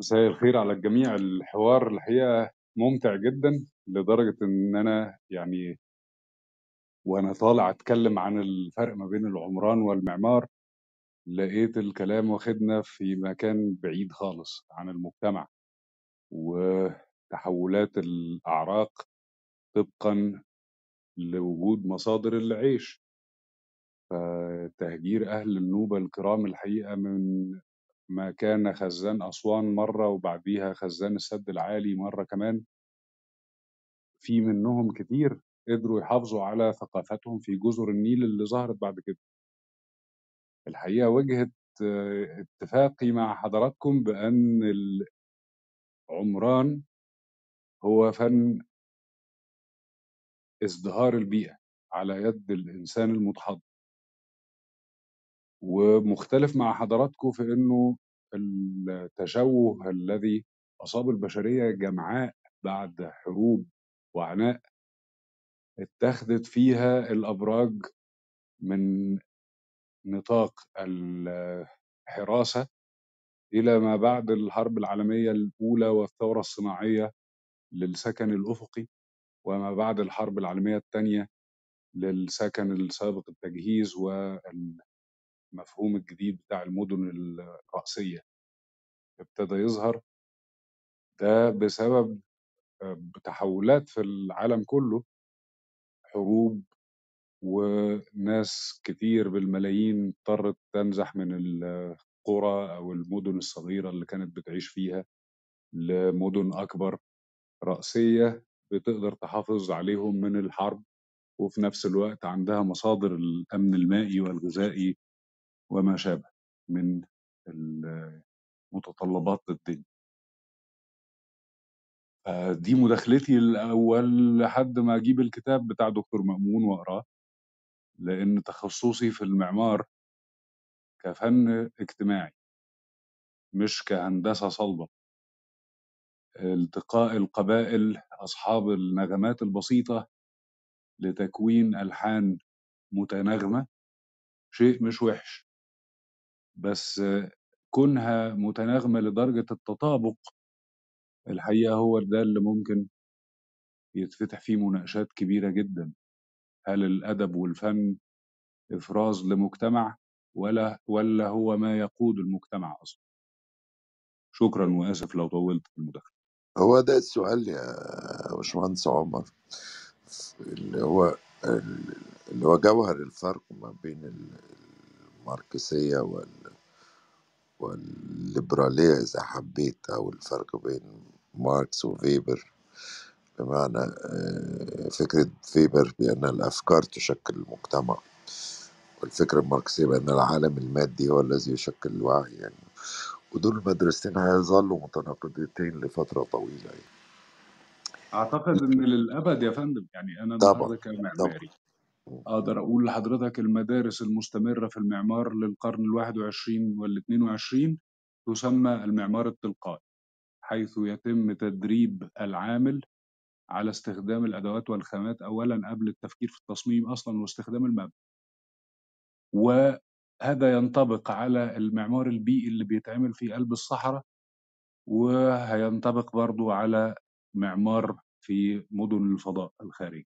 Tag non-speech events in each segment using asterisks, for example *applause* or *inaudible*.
مساء الخير على الجميع. الحوار الحقيقة ممتع جدا لدرجة إن أنا يعني وأنا طالع أتكلم عن الفرق ما بين العمران والمعمار لقيت الكلام واخدنا في مكان بعيد خالص عن المجتمع وتحولات الأعراق طبقا لوجود مصادر العيش. فتهجير أهل النوبة الكرام الحقيقة من ما كان خزان أسوان مرة وبعديها خزان السد العالي مرة كمان. في منهم كتير قدروا يحافظوا على ثقافتهم في جزر النيل اللي ظهرت بعد كده. الحقيقة وجهة آه، اتفاقي مع حضراتكم بأن العمران هو فن ازدهار البيئة على يد الإنسان المتحضر. ومختلف مع حضراتكم في أنه التشوه الذي أصاب البشرية جمعاء بعد حروب وعناء اتخذت فيها الأبراج من نطاق الحراسة إلى ما بعد الحرب العالمية الأولى والثورة الصناعية للسكن الأفقي وما بعد الحرب العالمية الثانية للسكن السابق التجهيز والمفهوم الجديد بتاع المدن الرأسية ابتدى يظهر. ده بسبب تحولات في العالم كله حروب وناس كتير بالملايين اضطرت تنزح من القرى أو المدن الصغيرة اللي كانت بتعيش فيها لمدن أكبر رأسية بتقدر تحافظ عليهم من الحرب وفي نفس الوقت عندها مصادر الأمن المائي والغذائي وما شابه من متطلبات الدنيا دي مداخلتي الأول لحد ما أجيب الكتاب بتاع دكتور مأمون وأقراه لأن تخصصي في المعمار كفن اجتماعي مش كهندسة صلبة. التقاء القبائل أصحاب النغمات البسيطة لتكوين ألحان متناغمة شيء مش وحش. بس كونها متناغمة لدرجة التطابق الحقيقة هو ده اللي ممكن يتفتح فيه مناقشات كبيرة جدا. هل الأدب والفن إفراز لمجتمع ولا ولا هو ما يقود المجتمع أصلا؟ شكرا وآسف لو طولت في المداخلة. هو ده السؤال يا باشمهندس عمر. اللي هو اللي هو جوهر الفرق ما بين الماركسية وال والليبرالية إذا حبيت أو الفرق بين ماركس وفيبر. بمعنى آه، فكرة فيبر بأن الأفكار تشكل المجتمع والفكرة الماركسية بأن العالم المادي هو الذي يشكل الوعي. يعني ودول المدرستين هيظلوا متناقضتين لفترة طويلة يعني. أعتقد إن للأبد يا فندم يعني أنا طبعا كمعماري أقدر أقول لحضرتك المدارس المستمرة في المعمار للقرن الواحد وعشرين والاثنين وعشرين تسمى المعمار التلقائي حيث يتم تدريب العامل على استخدام الأدوات والخامات أولا قبل التفكير في التصميم أصلا واستخدام المبنى. وهذا ينطبق على المعمار البيئي اللي بيتعمل في قلب الصحراء وهينطبق برضو على معمار في مدن الفضاء الخارجي.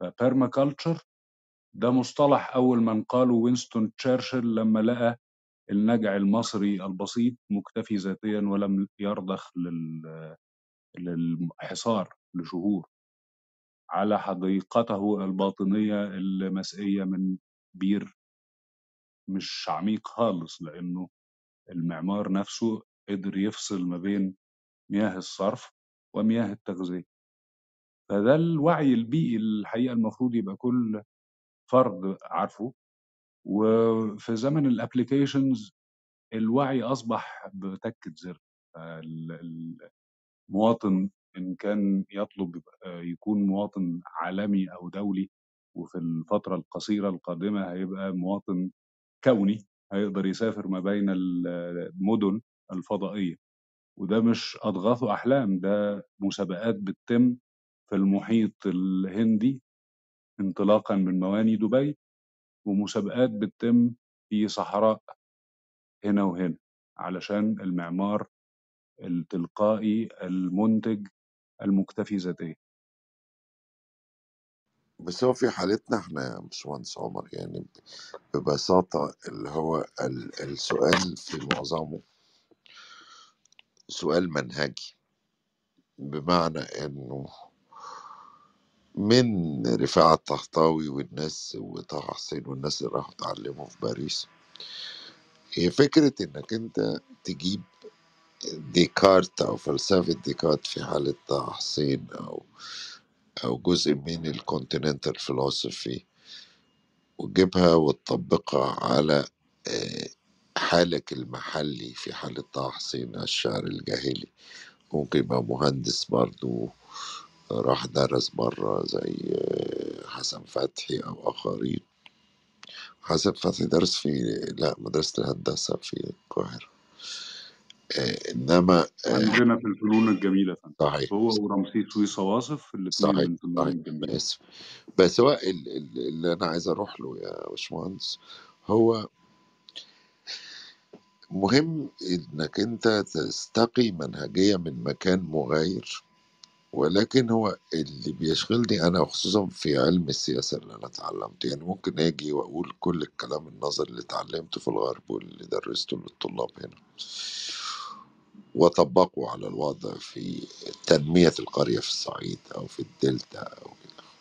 فبيرماكلتشر ده مصطلح أول من قاله وينستون تشرشل لما لقى النجع المصري البسيط مكتفي ذاتيا ولم يرضخ للحصار لشهور. على حديقته الباطنية المسقية من بير مش عميق خالص لأنه المعمار نفسه قدر يفصل ما بين مياه الصرف ومياه التغذية. فده الوعي البيئي الحقيقة المفروض يبقى كل فرد عارفه. وفي زمن ال applications الوعي أصبح بتكة زر المواطن إن كان يطلب يكون مواطن عالمي أو دولي وفي الفترة القصيرة القادمة هيبقى مواطن كوني هيقدر يسافر ما بين المدن الفضائية. وده مش أضغاث أحلام ده مسابقات بتتم في المحيط الهندي انطلاقا من مواني دبي ومسابقات بتتم في صحراء هنا وهنا علشان المعمار التلقائي المنتج المكتفي ذاتيا. بس هو في حالتنا إحنا يا باشمهندس عمر يعني ببساطة اللي هو ال- السؤال في معظمه سؤال منهجي بمعنى إنه من رفاعة الطهطاوي والناس وطه حسين والناس اللي راحوا اتعلموا في باريس. هي فكرة إنك أنت تجيب ديكارت أو فلسفة ديكارت في حالة طه حسين أو أو جزء من ال continental philosophy وتجيبها وتطبقها على آه، حالك المحلي في حالة طه حسين الشعر الجاهلي. ممكن يبقى مهندس برضو. راح درس بره زي آه، حسن فتحي أو آخرين. حسن فتحي درس في لا مدرسة الهندسة في القاهرة. آه، إنما آه، عندنا في الفنون فندم. صحيح. هو ورمسيس وصواصف الاثنين صحيح من آسف بس هو ال- ال- اللي أنا عايز أروح له يا باشمهندس هو مهم إنك أنت تستقي منهجية من مكان مغاير. ولكن هو اللي بيشغلني أنا وخصوصا في علم السياسة اللي أنا اتعلمته يعني ممكن أجي وأقول كل الكلام النظري اللي اتعلمته في الغرب واللي درسته للطلاب هنا وأطبقه على الوضع في تنمية القرية في الصعيد أو في الدلتا أو إلى آخره.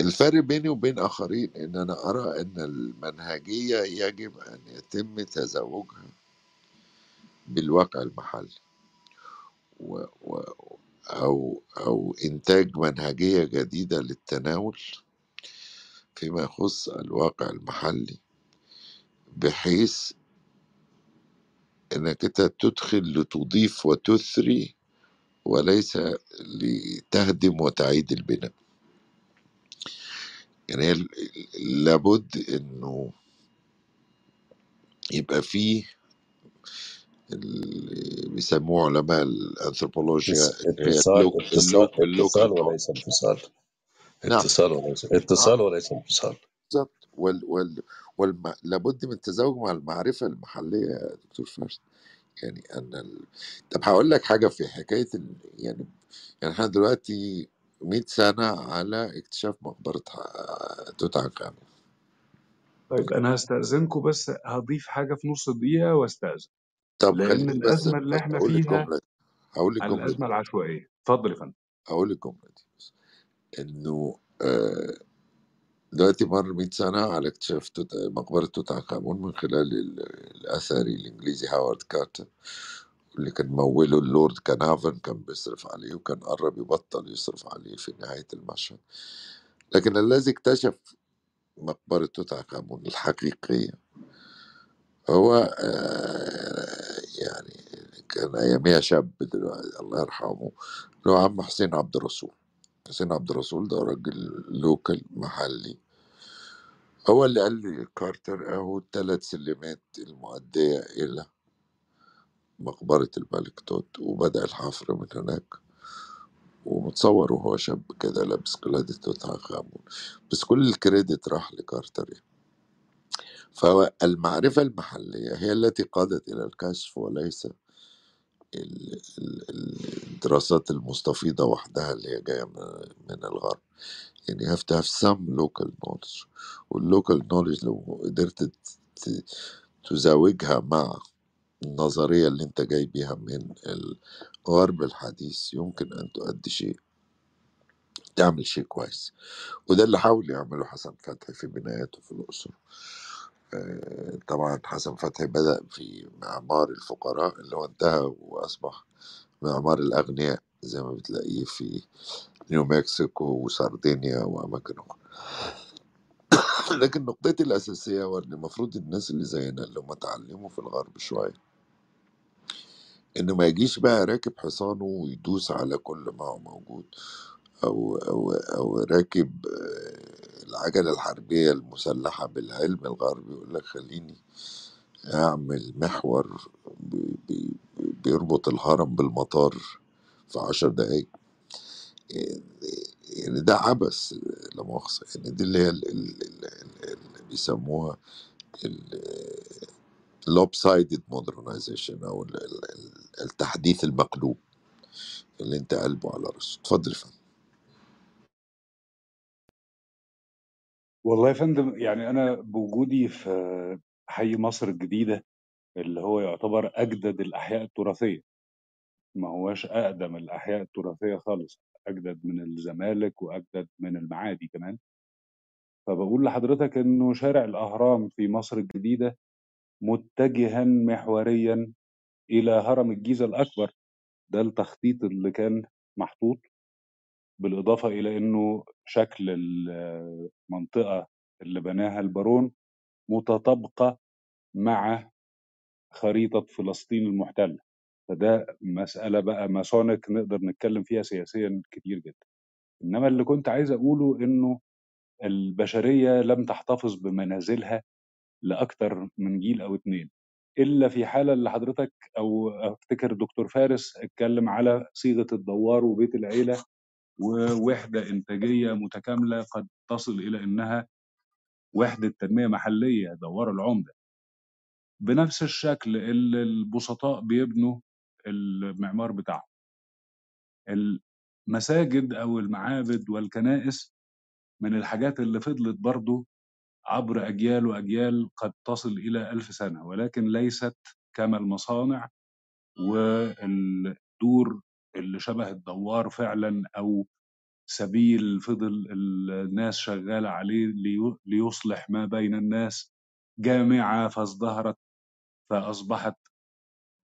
الفرق بيني وبين آخرين إن أنا أرى أن المنهجية يجب أن يتم تزاوجها بالواقع المحلي و و أو أو إنتاج منهجية جديدة للتناول فيما يخص الواقع المحلي بحيث إنك أنت تدخل لتضيف وتثري وليس لتهدم وتعيد البناء. يعني لابد إنه يبقى فيه اللي بيسموه علماء هي اتصال اتصال وليس انفصال. نعم. اتصال وليس آه اتصال وليس انفصال. بالظبط وال وال والم... لابد من التزاوج مع المعرفة المحلية يا دكتور فارس. يعني أن ال... طب هقول لك حاجة في حكاية ال... يعني يعني إحنا دلوقتي 100 سنة على اكتشاف مقبرة ح- توت عنخ آمون. طيب أنا هستأذنكم بس هضيف حاجة في نص دقيقة وأستأذن. طب خليني بس الأزمة اللي إحنا أقول فيها الجملة دي هقول الجملة دي. الأزمة العشوائية. اتفضل يا فندم. هقول الجملة دي بس. إنه آه، دلوقتي مر 100 سنة على اكتشاف توت... مقبرة توت عنخ آمون من خلال ال- الأثري الإنجليزي هاورد كارتر اللي كان مموله اللورد كارنارفون كان بيصرف عليه وكان قرب يبطل يصرف عليه في نهاية المشهد. لكن الذي اكتشف مقبرة توت عنخ آمون الحقيقية هو آه، كان أياميها شاب دلوقتي الله يرحمه اللي هو عم حسين عبد الرسول. حسين عبد الرسول ده راجل local محلي. هو اللي قال لكارتر أهو الثلاث سلمات المؤدية إلى مقبرة الملك توت وبدأ الحفر من هناك. ومتصور وهو شاب كده لابس قلادة توت عنخ آمون بس كل الكريدت راح لكارتر يعني. فهو المعرفة المحلية هي التي قادت إلى الكشف وليس ال- ال- ال- الدراسات المستفيضة وحدها اللي هي جاية من الغرب. يعني you have to have some local knowledge. والlocal knowledge لو قدرت تزاوجها مع النظرية اللي انت جاي بيها من الغرب الحديث يمكن أن تؤدي شيء تعمل شيء كويس. وده اللي حاول يعمله حسن فتحي في بناياته في الأقصر. آه، طبعا حسن فتحي بدأ في معمار الفقراء اللي هو انتهى وأصبح معمار الأغنياء زي ما بتلاقيه في نيو مكسيكو وسردينيا وأماكن أخرى. *coughs* لكن نقطتي الأساسية هو إن المفروض الناس اللي زينا اللي هم اتعلموا في الغرب شوية إنه ما يجيش بقى راكب حصانه ويدوس على كل ما هو موجود أو أو أو راكب آه، العجلة الحربية المسلحة بالعلم الغربي يقول لك خليني أعمل محور بي- بي- بيربط الهرم بالمطار في عشر دقايق. يعني ده عبث لا مؤاخذة يعني دي اللي هي ال- ال- ال- ال- اللي بيسموها ال- lopsided modernization أو ال- ال- ال- التحديث المقلوب اللي أنت قلبه على رأسه. اتفضل يا فندم. والله يا فندم يعني أنا بوجودي في حي مصر الجديدة اللي هو يعتبر أجدد الأحياء التراثية. ما هواش أقدم الأحياء التراثية خالص أجدد من الزمالك وأجدد من المعادي كمان. فبقول لحضرتك إنه شارع الأهرام في مصر الجديدة متجها محوريا إلى هرم الجيزة الأكبر. ده التخطيط اللي كان محطوط بالإضافة إلى إنه شكل المنطقة اللي بناها البارون متطابقة مع خريطة فلسطين المحتلة. فده مسألة بقى ماسونيك نقدر نتكلم فيها سياسيا كتير جدا. إنما اللي كنت عايز أقوله إنه البشرية لم تحتفظ بمنازلها لأكتر من جيل أو اتنين إلا في حالة اللي حضرتك أو أفتكر دكتور فارس اتكلم على صيغة الدوار وبيت العيلة ووحدة إنتاجية متكاملة قد تصل إلى إنها وحدة تنمية محلية دوار العمدة. بنفس الشكل اللي البسطاء بيبنوا المعمار بتاعهم. المساجد أو المعابد والكنائس من الحاجات اللي فضلت برضو عبر أجيال وأجيال قد تصل إلى ألف سنة ولكن ليست كما المصانع والدور اللي شبه الدوار فعلا أو سبيل فضل الناس شغالة عليه لي- ليصلح ما بين الناس جامعة فازدهرت فأصبحت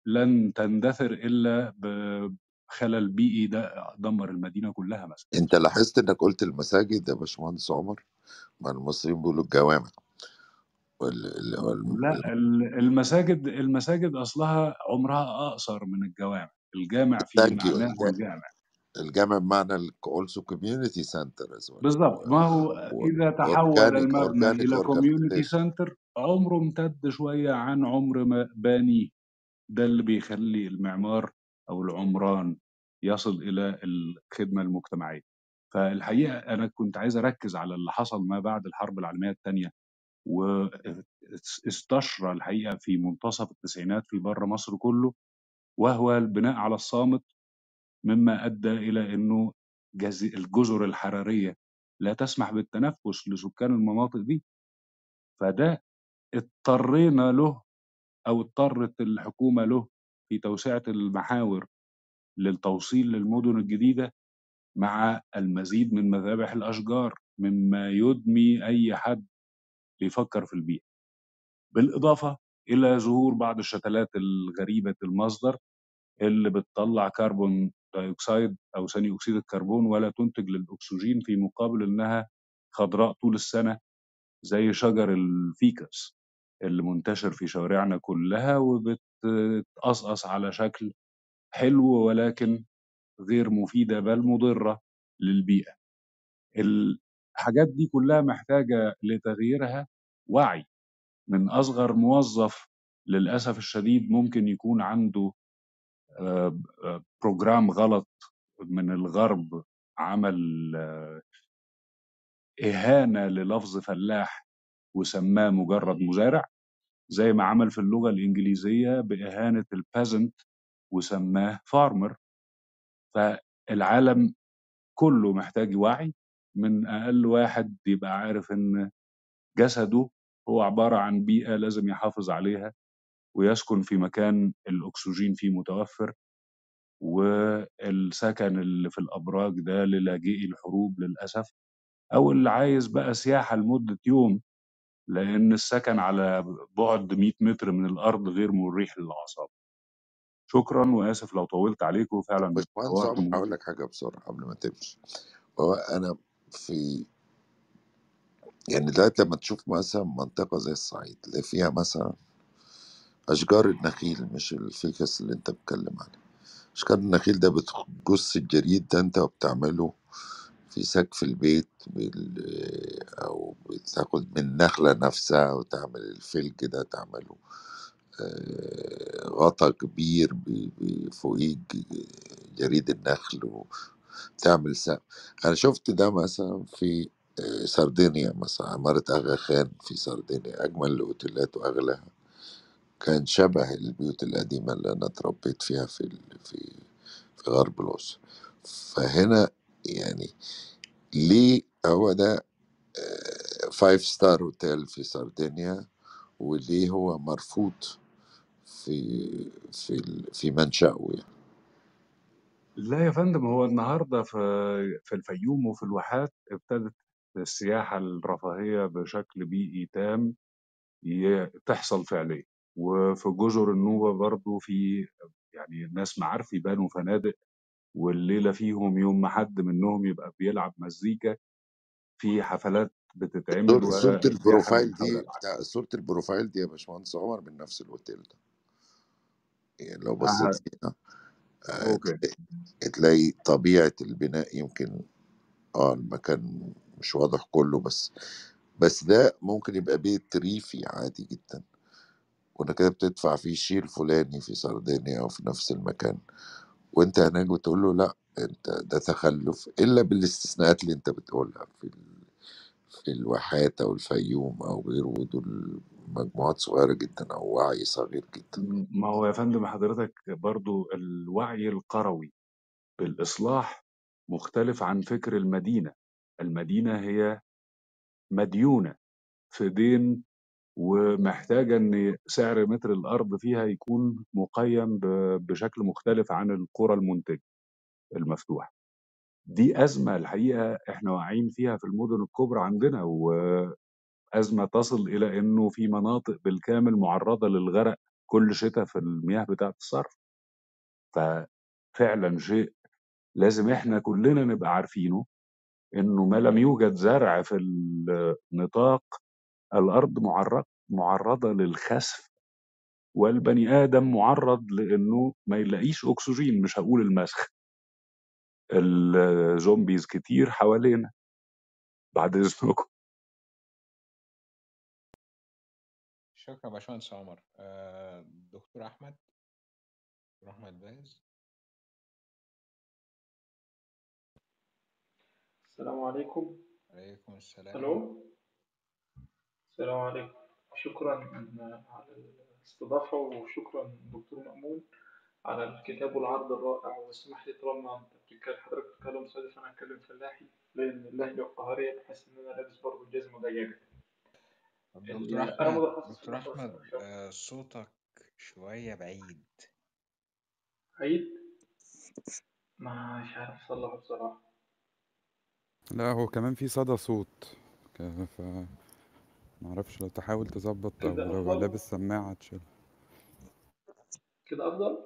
لن تندثر إلا بخلل بيئي ده دمر المدينة كلها مثلا. أنت لاحظت إنك قلت المساجد يا باشمهندس عمر؟ ما المصريين بيقولوا الجوامع. وال... ال... وال... لا ال- المساجد المساجد أصلها عمرها أقصر من الجوامع. الجامع في. معناه الج- الجامع. الجامع بمعنى also community center as well. بالظبط ما هو إذا تحول المبنى community organization. center عمره امتد شوية عن عمر ما بانيه ده اللي بيخلي المعمار أو العمران يصل إلى الخدمة المجتمعية. فالحقيقة أنا كنت عايز أركز على اللي حصل ما بعد الحرب العالمية الثانية واستشرى الحقيقة في منتصف التسعينات في بره مصر كله وهو البناء على الصامت مما أدى إلى أنه جز- الجزر الحرارية لا تسمح بالتنفس لسكان المناطق دي. فده اضطرينا له أو اضطرت الحكومة له في توسعة المحاور للتوصيل للمدن الجديدة مع المزيد من مذابح الأشجار مما يدمي أي حد بيفكر في البيئة. بالإضافة إلى ظهور بعض الشتلات الغريبة المصدر اللي بتطلع carbon dioxide أو ثاني أكسيد الكربون ولا تنتج للأكسجين في مقابل إنها خضراء طول السنة زي شجر الفيكس اللي منتشر في شوارعنا كلها وبتقصقص على شكل حلو ولكن غير مفيدة بل مضرة للبيئة. الحاجات دي كلها محتاجة لتغييرها وعي من أصغر موظف للأسف الشديد ممكن يكون عنده program غلط من الغرب عمل آه، إهانة للفظ فلاح وسماه مجرد مزارع زي ما عمل في اللغة الإنجليزية بإهانة البازنت وسماه فارمر فالعالم كله محتاج وعي من أقل واحد يبقى عارف إن جسده هو عبارة عن بيئة لازم يحافظ عليها. ويسكن في مكان الأكسجين فيه متوفر والسكن اللي في الأبراج ده للاجئي الحروب للأسف أو اللي عايز بقى سياحة لمدة يوم لأن السكن على بعد 100 متر من الأرض غير مريح للأعصاب. شكرا وآسف لو طولت عليكم فعلا باشمهندس هقول لك حاجة بسرعة قبل ما تمشي. أنا في يعني دلوقتي لما تشوف مثلا منطقة زي الصعيد اللي فيها مثلا أشجار النخيل مش الفيكس اللي أنت بتتكلم عليه. أشجار النخيل ده بتجص الجريد ده أنت وبتعمله في سقف البيت بال... أو بتاخد من النخلة نفسها وتعمل الفلج ده تعمله. آه، غطا كبير ب- فوقيه جريد النخل وتعمل سقف أنا شفت ده مثلا في آه، سردينيا مثلا عمارة أغا خان في سردينيا أجمل الأوتيلات وأغلاها. كان شبه البيوت القديمة اللي أنا اتربيت فيها في في في غرب الأقصر. فهنا يعني ليه هو ده five star hotel في سردينيا وليه هو مرفوض في في في منشأه يعني؟ لا يا فندم هو النهارده في في الفيوم وفي الواحات ابتدت السياحة الرفاهية بشكل بيئي تام تحصل فعليا. وفي جزر النوبة برضو في يعني الناس معارف يبانوا فنادق والليلة فيهم يوم ما حد منهم يبقى بيلعب مزيكا في حفلات بتتعمل صور- صورة والسياحة البروفايل حول دي العالم بتاع صورة البروفايل دي يا باشمهندس عمر من نفس الأوتيل ده. يعني لو بصيت فيها آه، أوكي. تلاقي تلاقي طبيعة البناء يمكن آه المكان مش واضح كله بس بس ده ممكن يبقى بيت ريفي عادي جدا. وانت كده بتدفع فيه شيل فلاني في سردينيا أو في نفس المكان وأنت هناك بتقول له لأ أنت ده تخلف إلا بالاستثناءات اللي أنت بتقولها في. في الواحات أو الفيوم أو غيره دول مجموعات صغيرة جدا أو وعي صغير جدا ما هو يا فندم حضرتك برضو الوعي القروي بالإصلاح مختلف عن فكر المدينة المدينة هي مديونة في دين ومحتاجة إن سعر متر الأرض فيها يكون مقيم بشكل مختلف عن القرى المنتجة المفتوحة. دي أزمة الحقيقة إحنا واعيين فيها في المدن الكبرى عندنا وأزمة تصل إلى إنه في مناطق بالكامل معرضة للغرق كل شتاء في المياه بتاعة الصرف. ففعلا شيء لازم إحنا كلنا نبقى عارفينه إنه ما لم يوجد زرع في النطاق الأرض معرض معرضة للخسف والبني آدم معرض لأنه ما يلاقيش أكسجين مش هقول المسخ. الزومبيز كتير حوالينا. بعد إذنكم. شكرا يا باشمهندس عمر. آه، دكتور أحمد؟ دكتور أحمد باز؟ السلام عليكم. عليكم السلام. ألو؟ السلام عليكم. شكرا على الاستضافة وشكرا دكتور مأمون على الكتاب والعرض الرائع. واسمح لي طالما أنت بتتكلم حضرتك بتتكلم صعيدي فانا هتكلم فلاحي لأن اللهجة القهرية بحس إن أنا لابس برضه الجزمة ضيقة دكتور أنا أحمد دكتور أحمد آه، صوتك شوية بعيد. عيد مش عارف اصلحه بصراحة. لا هو كمان في صدى صوت. ف معرفش لو تحاول تظبط أو لو لابس سماعة تشيل كده أفضل؟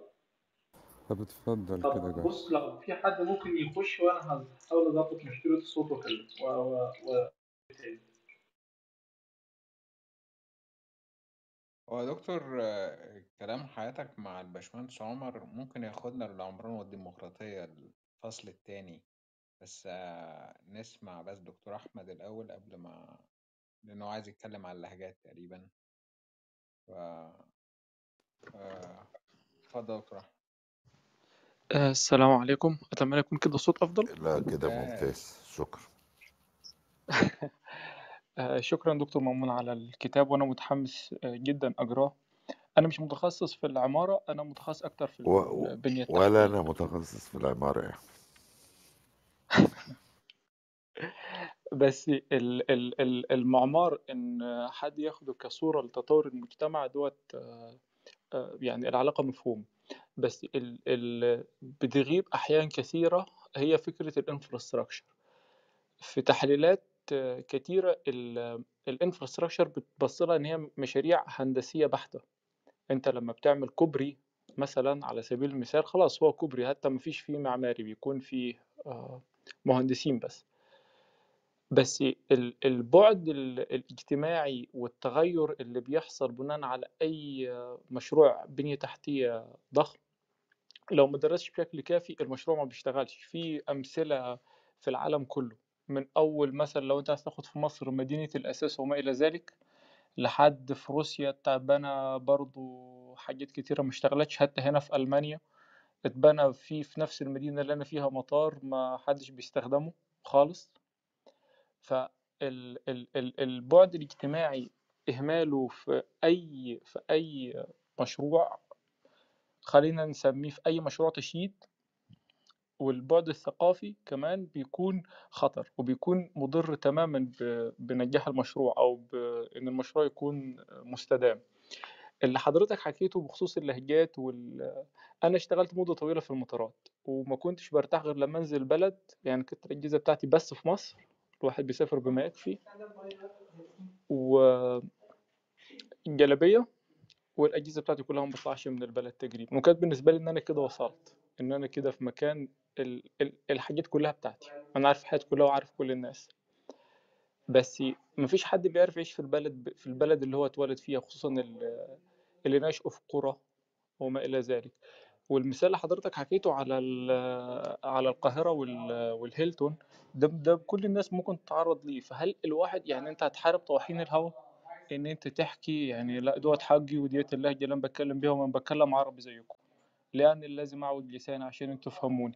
طب اتفضل طب كده جاي. بص لو في حد ممكن يخش وأنا هحاول أظبط مشكلة الصوت وأكلم و... و... و... هو يا دكتور آه، كلام حياتك مع الباشمهندس عمر ممكن ياخدنا للعمران والديمقراطية الفصل التاني بس آه، نسمع بس دكتور أحمد الأول قبل ما لأنه عايز يتكلم على اللهجات تقريبا. ف آه، اتفضل يا دكتور أحمد آه، السلام عليكم. أتمنى يكون كده الصوت أفضل. لا كده ممتاز ممتاز. شكرا. *laughs* آه، شكرا دكتور مأمون على الكتاب وأنا متحمس آه، جدا أقرأه. أنا مش متخصص في العمارة أنا متخصص أكتر في و... البنية ولا التحتية أنا متخصص في العمارة. يعني بس ال- ال- ال- المعمار إن حد ياخده كصورة لتطور المجتمع دوت آه، آه، يعني العلاقة مفهوم. بس ال ال بتغيب أحيان كثيرة هي فكرة ال infrastructure في تحليلات آه، كتيرة ال infrastructure بتبص لها إن هي مشاريع هندسية بحتة. أنت لما بتعمل كوبري مثلا على سبيل المثال خلاص هو كوبري حتى مفيش فيه معماري بيكون فيه مهندسين بس. بس ال- البعد ال- الاجتماعي والتغير اللي بيحصل بناء على آه، مشروع بنية تحتية ضخم لو ما درسش بشكل كافي المشروع ما بيشتغلش. في أمثلة في العالم كله من أول مثلا لو أنت عايز تاخد في مصر مدينة الأساس وما إلى ذلك لحد في روسيا اتبنى برضو حاجات كتيرة ما اشتغلتش. حتى هنا في ألمانيا اتبنى في في نفس المدينة اللي أنا فيها مطار ما حدش بيستخدمه خالص. فالبعد الاجتماعي إهماله في أي في أي مشروع خلينا نسميه في أي مشروع تشييد والبعد الثقافي كمان بيكون خطر وبيكون مضر تماما بنجاح المشروع أو بإن المشروع يكون مستدام. اللي حضرتك حكيته بخصوص اللهجات وال أنا اشتغلت مدة طويلة في المطارات وما كنتش برتاح غير لما أنزل بلد يعني كنت الأجهزة بتاعتي بس في مصر الواحد بيسافر بما يكفي والجلابية والأجهزة بتاعتي كلها ما بطلعش من البلد تقريبا وكانت بالنسبة لي إن أنا كده وصلت إن أنا كده في مكان ال... ال... الحاجات كلها بتاعتي. أنا عارف حياتي كلها وعارف كل الناس. بس مفيش حد بيعرف يعيش في البلد في البلد اللي هو اتولد فيها خصوصا ال- اللي نشأوا في قرى وما إلى ذلك. والمثال اللي حضرتك حكيته على على القاهرة وال- والهيلتون ده ده كل الناس ممكن تتعرض ليه. فهل الواحد يعني أنت هتحارب طواحين الهوا إن أنت تحكي يعني لا دوت حقي وديت اللهجة اللي أنا بتكلم بيها وما بتكلم عربي زيكم؟ لأن لازم أعود لساني عشان أنتوا تفهموني.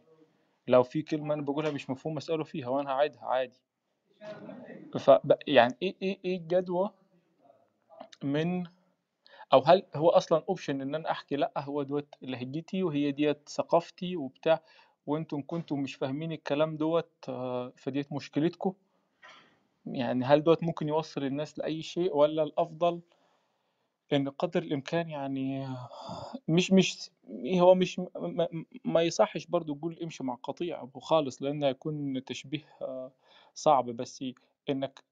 لو في كلمة أنا بقولها مش مفهوم أسأله فيها وأنا هعيدها عادي. ف يعني إيه إيه إيه الجدوى من أو هل هو أصلا option إن أنا أحكي لأ هو دوت لهجتي وهي ديت ثقافتي وبتاع وأنتم كنتم مش فاهمين الكلام دوت آه، فديت مشكلتكم؟ يعني هل دوت ممكن يوصل الناس لأي شيء ولا الأفضل إن قدر الإمكان يعني مش مش هو مش ما, يصحش برضو تقول امشي مع قطيع خالص لأنه هيكون تشبيه آه، صعب بس إنك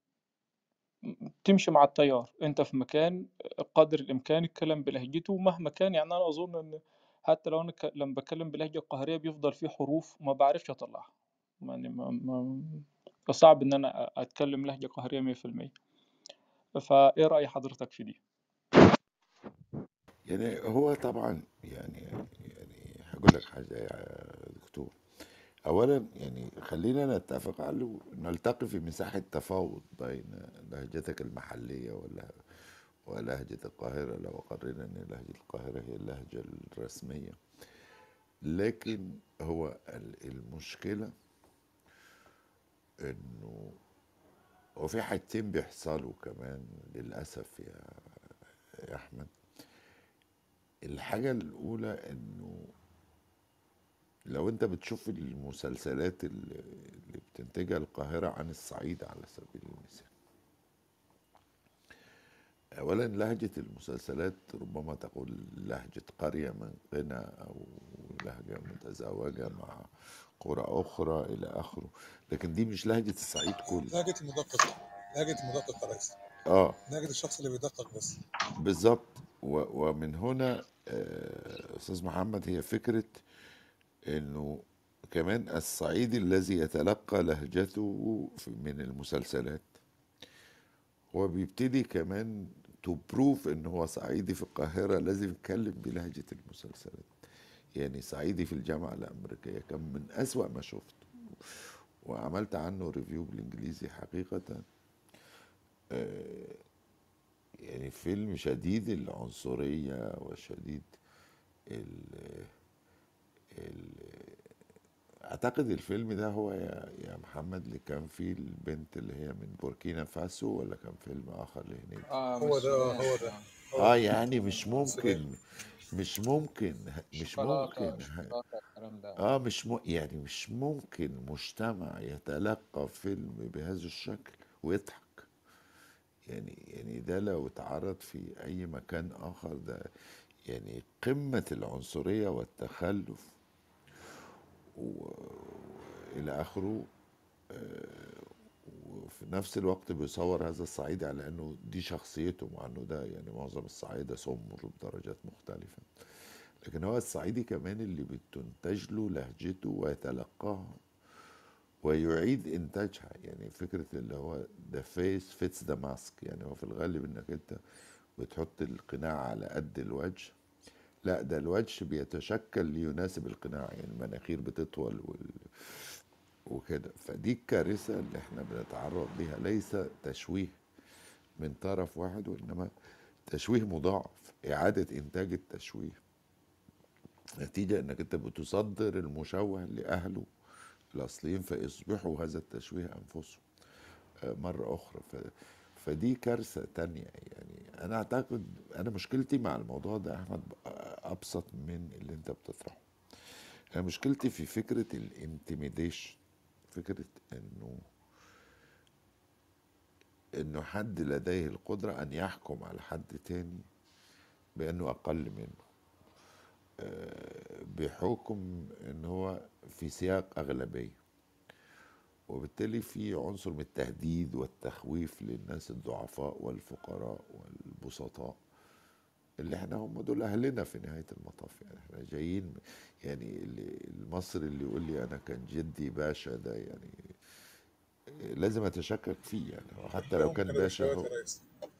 تمشي مع التيار. انت في مكان قدر الامكان الكلام بلهجته مهما كان يعني أنا أظن إن حتى لو أنا ك- لما بتكلم بلهجة القاهرية بيفضل في حروف ما بعرفش أطلعها. يعني ما ما صعب إن أنا أتكلم لهجة قاهرية 100% فإيه رأي حضرتك في دي؟ يعني هو طبعا يعني يعني هقول لك حاجة يا أولا يعني خلينا نتفق على نلتقي في مساحة تفاوض بين لهجتك المحلية ولا ولهجة القاهرة لو أقررنا أن لهجة القاهرة هي اللهجة الرسمية. لكن هو ال- المشكلة إنه وفي حاجتين بيحصلوا كمان للأسف يا يا أحمد. الحاجة الأولى إنه لو أنت بتشوف المسلسلات اللي بتنتجها القاهرة عن الصعيد على سبيل المثال. أولا لهجة المسلسلات ربما تقول لهجة قرية من قنا أو لهجة متزاوجة مع قرى أخرى إلى آخره. لكن دي مش لهجة الصعيد كله. لهجة المدقق. لهجة المدقق يا ريس آه. لهجة الشخص اللي بيدقق بس. بالظبط. ومن هنا آه، أستاذ محمد هي فكرة إنه كمان الصعيدي الذي يتلقى لهجته من المسلسلات. هو بيبتدي كمان تو بروف إن هو صعيدي في القاهرة لازم يتكلم بلهجة المسلسلات. يعني صعيدي في الجامعة الأمريكية كان من أسوأ ما شفته. وعملت عنه ريفيو بالإنجليزي حقيقة. آه، يعني فيلم شديد العنصرية وشديد ال أعتقد الفيلم ده هو يا يا محمد اللي كان فيه البنت اللي هي من بوركينا فاسو ولا كان فيلم آخر لهنيدي آه هو ده هو ده. آه يعني مش ممكن مش ممكن مش شوكولاتة ممكن. ده. آه مش م... يعني مش ممكن مجتمع يتلقى فيلم بهذا الشكل ويضحك. يعني يعني ده لو اتعرض في أي مكان آخر ده يعني قمة العنصرية والتخلف. وإلى آخره آه، وفي نفس الوقت بيصور هذا الصعيدي على أنه دي شخصيته مع انه ده يعني معظم الصعايدة سمر بدرجات مختلفة. لكن هو الصعيدي كمان اللي بتنتج له لهجته ويتلقاها ويعيد إنتاجها. يعني فكرة اللي هو the face fits the mask. يعني هو في الغالب إنك أنت بتحط القناع على قد الوجه لا ده الوجه بيتشكل ليناسب القناع يعني المناخير بتطول وال... وكده. فدي الكارثة اللي إحنا بنتعرض ليها. ليس تشويه من طرف واحد وإنما تشويه مضاعف. إعادة إنتاج التشويه. نتيجة إنك أنت بتصدر المشوه لأهله الأصليين فيصبحوا هذا التشويه أنفسهم آه، مرة أخرى. ف... فدي كارثة تانية. يعني أنا أعتقد أنا مشكلتي مع الموضوع ده أحمد أبسط من اللي أنت بتطرحه. أنا مشكلتي في فكرة الانتميديشن فكرة إنه إنه حد لديه القدرة أن يحكم على حد تاني بأنه أقل منه. آه، بحكم إن هو في سياق أغلبية. وبالتالي في عنصر من التهديد والتخويف للناس الضعفاء والفقراء والبسطاء اللي إحنا هم دول أهلنا في نهاية المطاف. يعني إحنا جايين يعني اللي- المصري اللي يقول لي أنا كان جدي باشا ده يعني لازم أتشكك فيه يعني. حتى لو كان باشا هو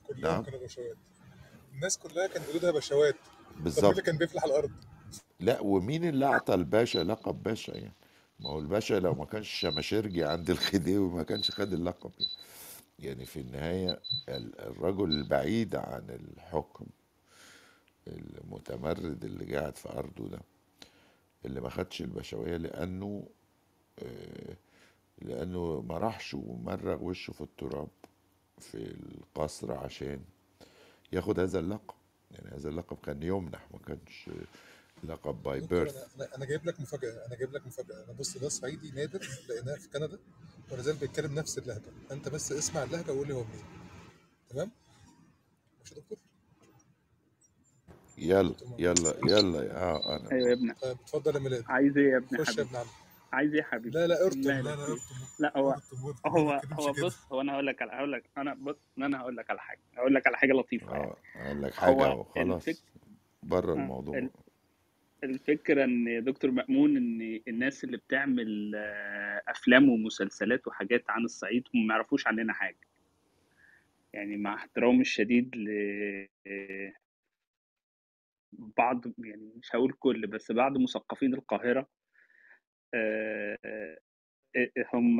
كلهم نعم؟ كانوا بشوات. الناس كلها كان جدودها بشوات. مين اللي بالظبط. كان بيفلح الأرض؟ لا ومين اللي أعطى الباشا لقب باشا يعني؟ ما هو الباشا لو ما كانش شماشرجي عند الخديوي ما كانش خد اللقب. يعني, في النهاية ال- الرجل البعيد عن الحكم المتمرد اللي قاعد في أرضه ده اللي ما خدش البشوية لأنه آه، لأنه ما راحش ومرغ وشه في التراب في القصر عشان ياخد هذا اللقب. يعني هذا اللقب كان يمنح ما كانش لقب باي بيرث أنا أنا جايب لك مفاجأة. أنا جايب لك مفاجأة. أنا بص ده صعيدي نادر لقيناه في كندا ولا زال بيتكلم نفس اللهجة. أنت بس اسمع اللهجة وقول لي هو منين تمام؟ ماشي يا دكتور يلا يلا يلا آه أنا أيوه يا ابني. طيب اتفضل يا ميلاد. عايز إيه يا ابني خش يا ابن عم عايز إيه يا حبيبي؟ لا لا ارتم لا لا إيه؟ ارتم لا هو هو هو بص هو أنا هقول لك على هقول لك أنا بص أنا هقول لك على حاجة. هقول لك على حاجة لطيفة يعني. آه أقول لك حاجة وخلاص الفك... بره آه، الموضوع. ال- الفكرة إن دكتور مأمون إن الناس اللي بتعمل آه، أفلام ومسلسلات وحاجات عن الصعيد هم ما يعرفوش عننا حاجة. يعني مع احترامي الشديد ل بعض يعني مش هقول كل بس بعض مثقفين القاهرة آه، آه، هم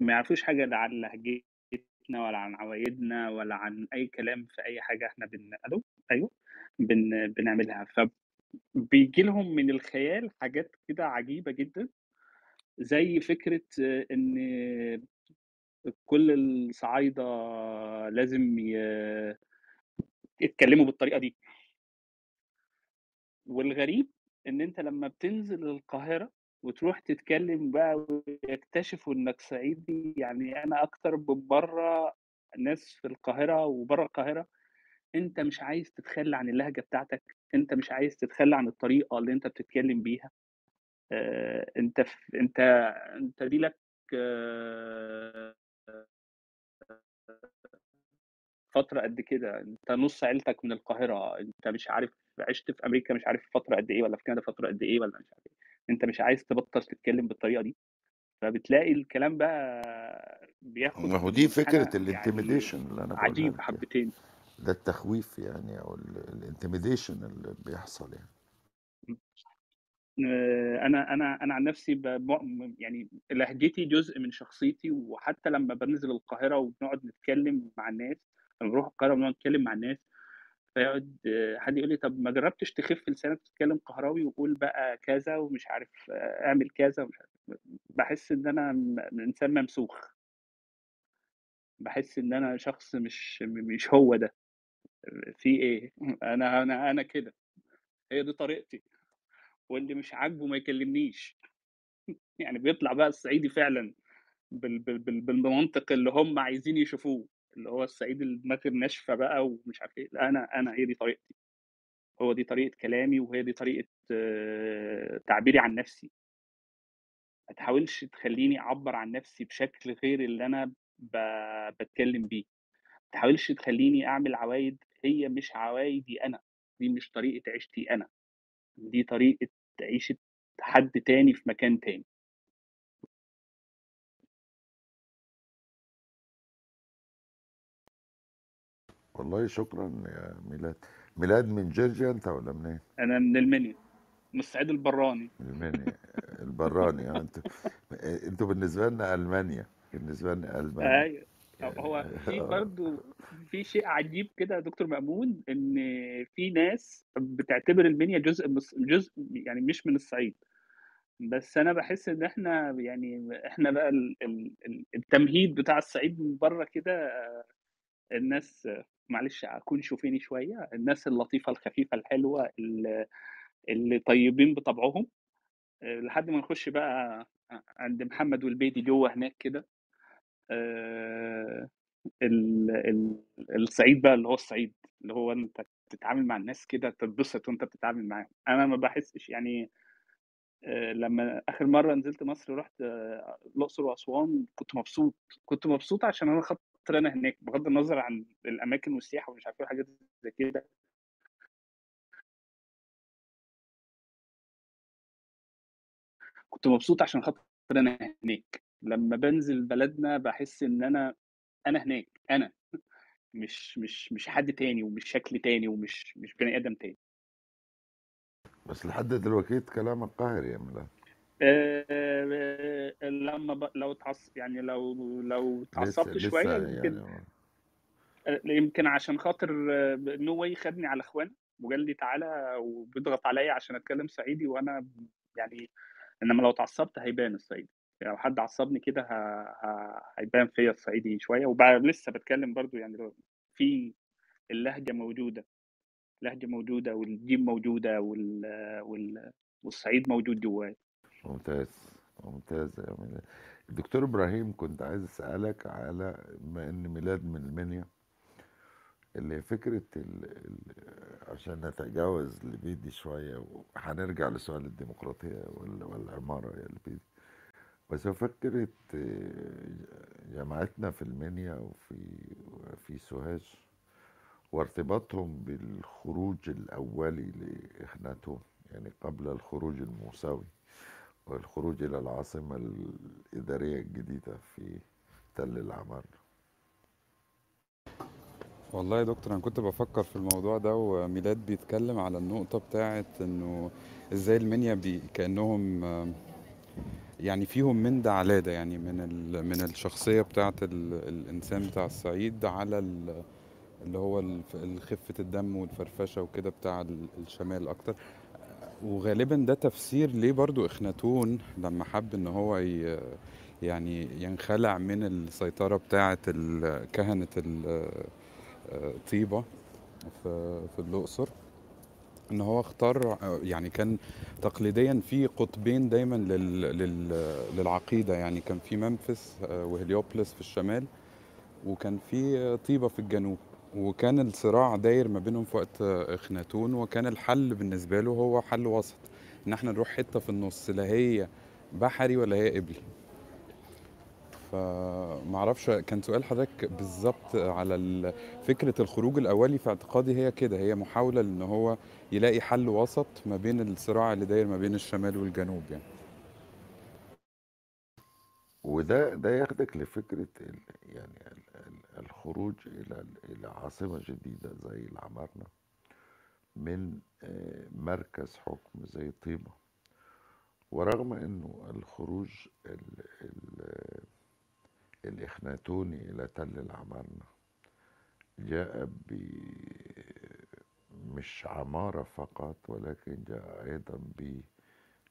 ما يعرفوش حاجة لا عن لهجتنا ولا عن عوايدنا ولا عن أي كلام في أي حاجة إحنا بن أيوه بن... بنعملها. فبيجي لهم من الخيال حاجات كده عجيبة جدا زي فكرة إن كل الصعايدة لازم يتكلموا بالطريقة دي. والغريب إن أنت لما بتنزل القاهرة وتروح تتكلم بقى ويكتشفوا إنك صعيدي يعني أنا أكتر من بره ناس في القاهرة وبره القاهرة أنت مش عايز تتخلى عن اللهجة بتاعتك. أنت مش عايز تتخلى عن الطريقة اللي أنت بتتكلم بيها. آه، أنت في أنت أنت دي لك آه، فترة قد كده. أنت نص عيلتك من القاهرة. أنت مش عارف عشت في أمريكا مش عارف فترة قد إيه ولا في كندا فترة قد إيه ولا مش عارف إيه. أنت مش عايز تبطل تتكلم بالطريقة دي. فبتلاقي الكلام بقى بياخد ما هو دي فكرة يعني ال intimidation اللي أنا بقولها عجيب يعني. حبتين. ده التخويف يعني أو ال intimidation اللي بيحصل يعني. آه، أنا أنا أنا عن نفسي يعني لهجتي جزء من شخصيتي وحتى لما بنزل القاهرة وبنقعد نتكلم مع الناس لما بروح القاهرة وبنقعد نتكلم مع الناس فيقعد حد يقول لي طب ما جربتش تخف لسانك تتكلم قهراوي وقول بقى كذا ومش عارف آه، اعمل كذا ومش عارف. بحس إن أنا إنسان ممسوخ. بحس إن أنا شخص مش مش هو ده. في إيه؟ أنا أنا أنا كده. هي دي طريقتي. واللي مش عاجبه ما يكلمنيش. *laughs* يعني بيطلع بقى الصعيدي فعلا بال بال بال بالمنطق اللي هم عايزين يشوفوه اللي هو الصعيد الدماغ الناشفه بقى ومش عارف إيه. أنا أنا هي دي طريقتي. هو دي طريقة كلامي وهي دي طريقة آه، تعبيري عن نفسي. ما تحاولش تخليني أعبر عن نفسي بشكل غير اللي أنا بتكلم بيه. ما تحاولش تخليني أعمل عوايد هي مش عوايدي أنا دي مش طريقة عيشتي أنا دي طريقة عيشة حد تاني في مكان تاني. والله شكرا يا ميلاد. ميلاد من جورجيا أنت ولا منين؟ أنا من المنيا من الصعيد البراني. من المنيا البراني آه أنتوا أنتوا بالنسبة لنا ألمانيا بالنسبة لنا ألمانيا. أيوه. هو يعني *laughs* في برضو في شيء عجيب كده يا دكتور مأمون إن في ناس بتعتبر المنيا جزء جزء يعني مش من الصعيد. بس أنا بحس إن إحنا يعني إحنا بقى ال- ال- ال- التمهيد بتاع الصعيد من بره كده الناس معلش أكون شوفيني شوية الناس اللطيفة الخفيفة الحلوة اللي, طيبين بطبعهم آه، لحد ما نخش بقى عند محمد والبيدي جوه هناك كده. آه، الصعيد بقى اللي هو الصعيد اللي هو أنت تتعامل مع الناس كده تتبسط وأنت بتتعامل معاهم. أنا ما بحسش يعني آه، لما آخر مرة نزلت مصر رحت آه، الأقصر وأسوان كنت مبسوط كنت مبسوط عشان أنا خاطر انا هناك بغض النظر عن الأماكن والسياحة ومش عارف إيه حاجات زي كده. كنت مبسوط عشان خاطر انا هناك. لما بنزل بلدنا بحس إن أنا أنا هناك أنا. مش مش مش حد تاني ومش شكل تاني ومش مش بني آدم تاني. بس لحد دلوقتي كلامك قاهر يا ميلاد. آه، لما ب... لو تعص يعني لو لو اتعصبت شوية يمكن يعني آه، يمكن عشان خاطر نو واي خدني على اخوان وقال لي تعالى وبيضغط عليا عشان أتكلم صعيدي وأنا يعني إنما لو اتعصبت هيبان الصعيدي. لو حد عصبني كده ه... ه... هيبان فيا الصعيدي شوية. وبقى لسه بتكلم برضو يعني في اللهجة موجودة اللهجه موجودة والجيم موجودة وال... وال... والصعيد موجود جوايا ممتاز ممتاز الدكتور إبراهيم كنت عايز أسألك على بما إن ميلاد من المنيا اللي فكرة ال... ال... عشان نتجاوز لبيدي شوية وهنرجع لسؤال الديمقراطية ولا والعمارة يا لبيدي. بس هو فكرة آه، جامعتنا في المنيا وفي في سوهاج وارتباطهم بالخروج الأولي لإخناتون يعني قبل الخروج الموسوي والخروج إلى العاصمة الإدارية الجديدة في تل العمار والله يا دكتور أنا كنت بفكر في الموضوع ده وميلاد بيتكلم على النقطة بتاعت إنه إزاي المنيا بي كأنهم يعني فيهم من ده على ده يعني من من الشخصية بتاعت ال الإنسان بتاع الصعيد على ال اللي هو خفة الدم والفرفشة وكده بتاع ال- الشمال أكتر. وغالبا ده تفسير ليه برضو إخناتون لما حب إن هو يعني ينخلع من السيطرة بتاعة ال- كهنة ال- طيبة في الأقصر. إن هو اختار يعني كان تقليديا في قطبين دايما لل لل للعقيدة. يعني كان في منفس وهليوبلس في الشمال وكان في طيبة في الجنوب. وكان الصراع داير ما بينهم في وقت إخناتون وكان الحل بالنسبة له هو حل وسط. إن إحنا نروح حتة في النص لا هي بحري ولا هي قبلي. فمعرفش كان سؤال حضرتك بالظبط على فكرة الخروج الأولي في اعتقادي هي كده. هي محاولة إن هو يلاقي حل وسط ما بين الصراع اللي داير ما بين الشمال والجنوب يعني. وده ده ياخدك لفكرة ال يعني ال ال الخروج إلى ال- إلى عاصمة جديدة زي العمارنة من آه، مركز حكم زي طيبة. ورغم إنه الخروج ال ال الإخناتوني إلى تل العمارنة جاء مش عمارة فقط ولكن جاء أيضا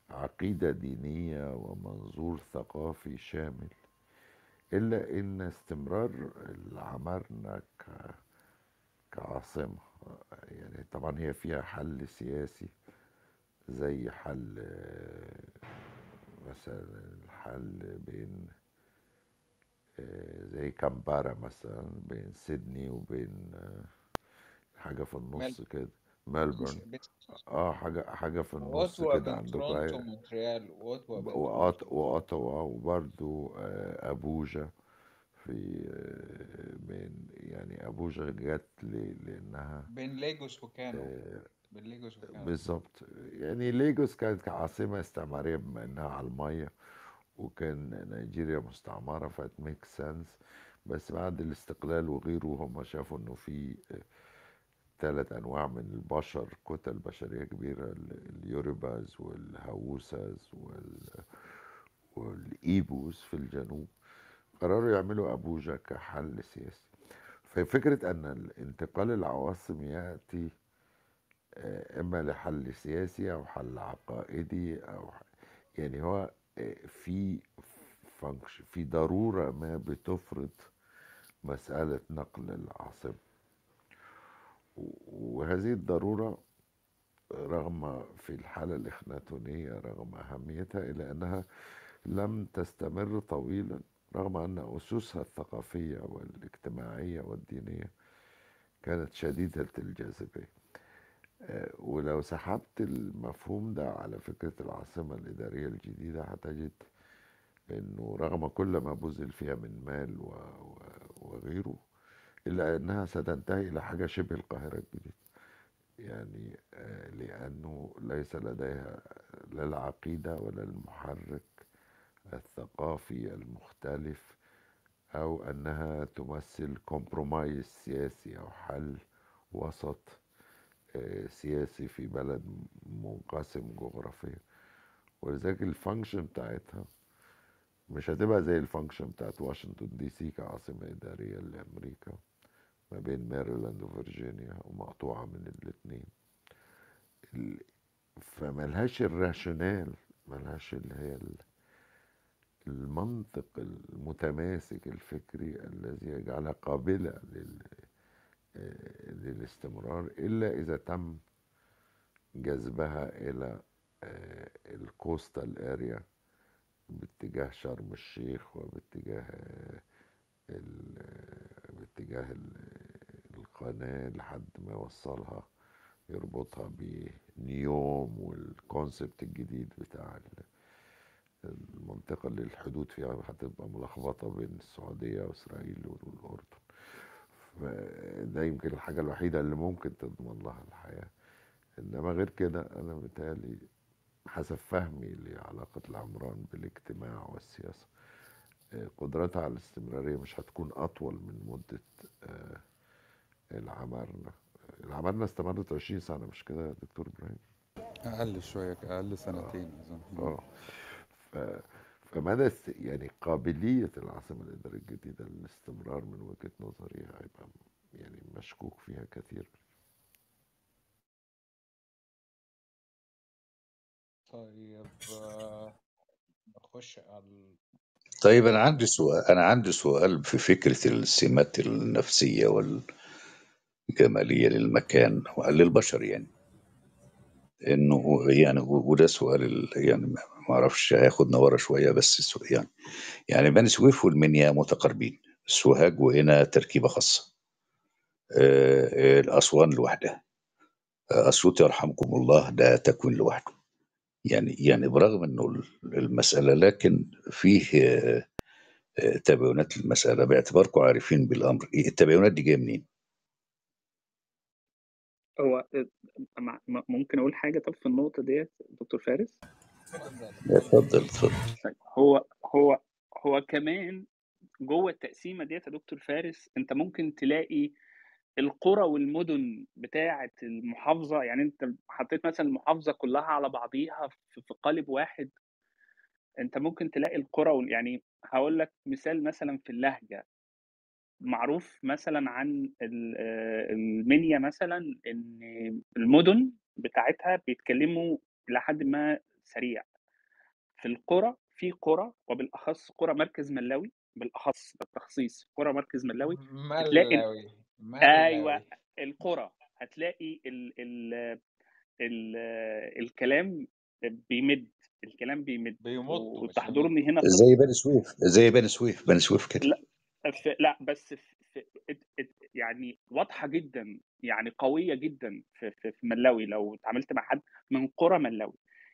بعقيدة دينية ومنظور ثقافي شامل. إلا إن استمرار العمارنة ك- كعاصمة. يعني طبعا هي فيها حل سياسي زي حل آه، مثلا الحل بين آه، زي كامبارا مثلا بين سيدني وبين آه، حاجة في النص كده. ملبورن. آه حاجة حاجة في النص كده بين عندكم. تورونتو تورونتو. وأوتاوا وبرضو آه، أبوجا في آه، بين يعني أبوجا جت ل- لأنها بين ليجوس وكانو. آه، بين ليجوس وكانو. بالظبط. يعني ليجوس كانت عاصمة استعمارية بما إنها على المية وكان نيجيريا مستعمرة that make sense بس بعد الاستقلال وغيره هم شافوا إنه في ثلاث أنواع من البشر كتل بشرية كبيرة ال- اليوريباز والهاوساز وال... والإيبوس في الجنوب قرروا يعملوا أبوجا كحل سياسي. ففكرة أن الانتقال العواصم يأتي آه، إما لحل سياسي أو حل عقائدي ح- يعني هو آه، في في ضرورة ما بتفرض مسألة نقل العاصمة. وهذه الضرورة رغم في الحالة الإخناتونية رغم أهميتها إلا أنها لم تستمر طويلا رغم أن أسسها الثقافية والاجتماعية والدينية كانت شديدة الجاذبية آه، ولو سحبت المفهوم ده على فكرة العاصمة الإدارية الجديدة هتجد أنه رغم كل ما بذل فيها من مال. وغيره إلا أنها ستنتهي إلى حاجة شبه القاهرة الجديدة. يعني آه، لأنه ليس لديها لا العقيدة ولا المحرك الثقافي المختلف أو أنها تمثل كومبرومايز سياسي أو حل وسط آه، سياسي في بلد منقسم جغرافيا. ولذلك ال function بتاعتها مش هتبقى زي ال function بتاعت واشنطن دي سي كعاصمة إدارية لأمريكا. ما بين ماريلاند وفرجينيا ومقطوعة من الاتنين. ال- فملهاش ال rationale ملهاش اللي هي ال- المنطق المتماسك الفكري الذي يجعلها قابلة لل آه، للاستمرار إلا إذا تم جذبها إلى ال coastal area باتجاه شرم الشيخ وباتجاه آه، ال- آه، باتجاه ال- القناة لحد ما يوصلها يربطها بنيوم وال concept الجديد بتاع ال- المنطقة اللي الحدود فيها هتبقى ملخبطة بين السعودية وإسرائيل والأردن. فده يمكن الحاجة الوحيدة اللي ممكن تضمن لها الحياة. إنما غير كده أنا متهيألي حسب فهمي لعلاقة العمران بالاجتماع والسياسة آه، قدرتها على الاستمرارية مش هتكون أطول من مدة آه، العمارنة. العمارنة استمرت 20 سنة مش كده يا دكتور إبراهيم؟ أقل شوية أقل سنتين آه. ف... فمدى است... يعني قابلية العاصمة الإدارية الجديدة للاستمرار من وجهة نظري هيبقى يعني مشكوك فيها كثير. طيب آه، نخش على طيب أنا عندي سؤال أنا عندي سؤال في فكرة السمات النفسية والجمالية للمكان للبشر يعني. إنه يعني وده سؤال ال- يعني ما أعرفش هياخدنا ورا شوية بس يعني يعني بني سويف والمنيا متقاربين سوهاج وهنا آه، آه، الأسوان لوحدها. أسيوط يرحمكم الله ده تكوين لوحده. يعني يعني برغم إنه المسألة لكن فيه تباينات للمسألة. باعتباركم عارفين بالأمر. إيه التباينات دي جاية منين؟ هو ممكن أقول حاجة طب في النقطة ديت دكتور فارس؟ اتفضل اتفضل. طيب هو هو هو كمان جوه التقسيمة ديت يا دكتور فارس أنت ممكن تلاقي القرى والمدن بتاعة المحافظة يعني أنت حطيت مثلا المحافظة كلها على بعضيها في قالب واحد أنت ممكن تلاقي القرى يعني هقول لك مثال مثلا في اللهجة. معروف مثلا عن ال- المنيا مثلا إن المدن بتاعتها بيتكلموا لحد ما سريع. في القرى في قرى وبالأخص قرى مركز ملاوي بالأخص بالتخصيص قرى مركز ملاوي هتلاقي ملاوي أيوه ملاوي. القرى هتلاقي ال ال ال الكلام بيمد الكلام بيمد يمدوا وتحضرني هنا زي بني سويف زي بني سويف بني سويف كده. لا. في لا بس في يعني واضحة جدا يعني قوية جدا في في, في ملاوي لو اتعاملت مع حد من قرى ملاوي.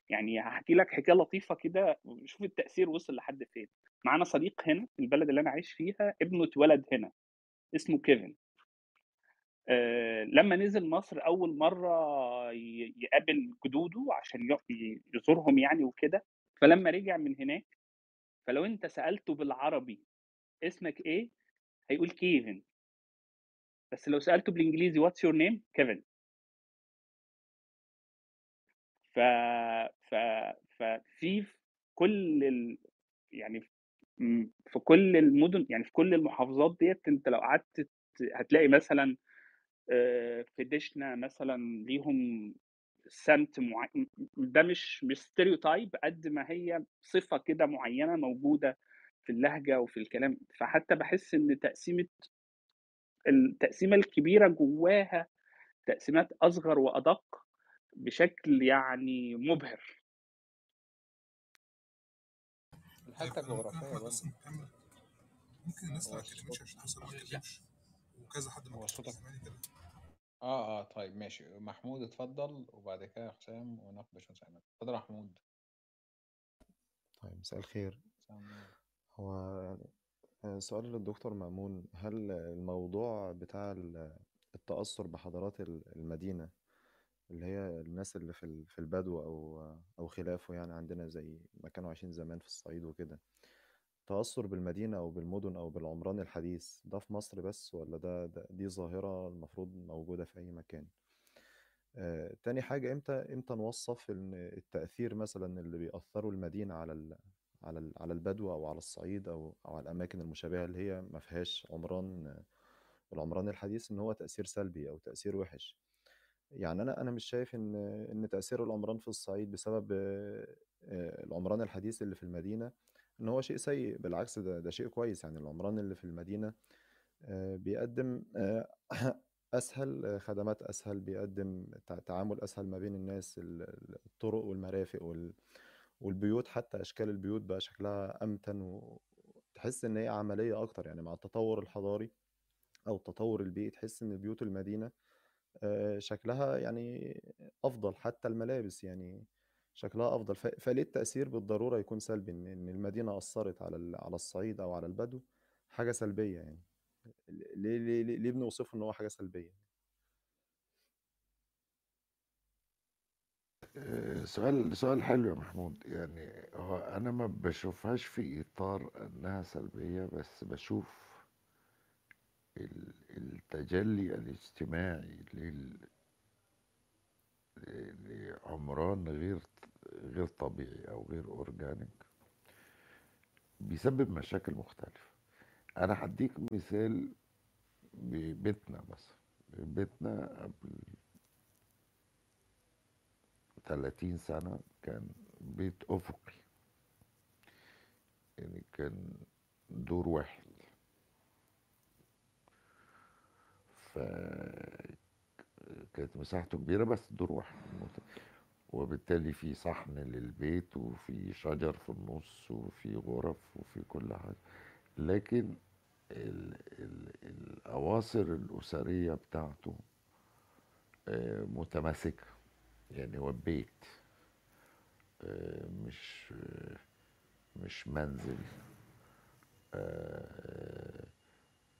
يعني هحكي لك حكاية لطيفة كده شوف التأثير وصل لحد فين. معانا صديق هنا في البلد اللي أنا عايش فيها ابنه اتولد هنا اسمه كيفن. آه، لما نزل مصر أول مرة يقابل جدوده عشان يزورهم يعني وكده فلما رجع من هناك فلو أنت سألته بالعربي اسمك إيه؟ هيقول كيفن. بس لو سألته بالإنجليزي what's your name كيفن. ف ف ففي في كل ال... يعني في كل المدن يعني في كل المحافظات ديت أنت لو قعدت هتلاقي مثلا آه، في دشنا مثلا ليهم سمت معين ده مش مش ستيريوتايب قد ما هي صفة كده معينة موجودة في اللهجة وفي الكلام فحتى بحس إن تقسيمة التقسيمة الكبيرة جواها تقسيمات أصغر وأدق بشكل يعني مبهر. الجغرافية أحمد بس. ممكن الناس ما تتكلمش عشان حسام ما وكذا حد ما صوتك آه آه طيب ماشي. محمود اتفضل وبعد كده حسام وناقش حسام اتفضل يا محمود. طيب مساء الخير. هو يعني آه، سؤال للدكتور مأمون. هل الموضوع بتاع ال- التأثر بحضارات ال- المدينة اللي هي الناس اللي في في البدو أو أو خلافه يعني عندنا زي ما كانوا عايشين زمان في الصعيد وكده تأثر بالمدينة أو بالمدن أو بالعمران الحديث ده في مصر بس ولا ده, ده دي ظاهرة المفروض موجودة في أي مكان؟ آه، تاني حاجة إمتى إمتى نوصف إن التأثير مثلا اللي بيأثروا المدينة على على على البدو أو على الصعيد أو أو على الأماكن المشابهة اللي هي ما فيهاش عمران العمران الحديث إن هو تأثير سلبي أو تأثير وحش. يعني أنا أنا مش شايف إن إن تأثير العمران في الصعيد بسبب العمران الحديث اللي في المدينة إن هو شيء سيء. بالعكس ده ده شيء كويس. يعني العمران اللي في المدينة آه، بيقدم آه، خدمات أسهل بيقدم تع- تعامل أسهل ما بين الناس ال- ال- الطرق والمرافق وال- والبيوت حتى أشكال البيوت بقى شكلها أمتن وتحس إن هي عملية أكتر يعني مع التطور الحضاري أو التطور البيئي تحس إن بيوت المدينة آه، شكلها يعني أفضل حتى الملابس يعني شكلها أفضل. ف- فليه التأثير بالضرورة يكون سلبي؟ إن المدينة أثرت على على الصعيد أو على البدو؟ حاجة سلبية يعني. ليه ليه ليه بنوصفه إن هو حاجة سلبية؟ سؤال سؤال حلو يا محمود. يعني هو أنا ما بشوفهاش في إطار أنها سلبية بس بشوف ال- التجلي الاجتماعي لل- لعمران غير غير طبيعي أو غير أورجانيك بيسبب مشاكل مختلفة. أنا هديك مثال ببيتنا مثلا. بيتنا قبل 30 سنة كان بيت أفقي. يعني كان دور واحد. فكانت مساحته كبيرة بس دور واحد. وبالتالي في صحن للبيت وفي شجر في النص وفي غرف وفي كل حاجة. لكن ال ال الأواصر الأسرية بتاعته آه، متماسكة. يعني هو بيت آه، مش آه، مش منزل آه،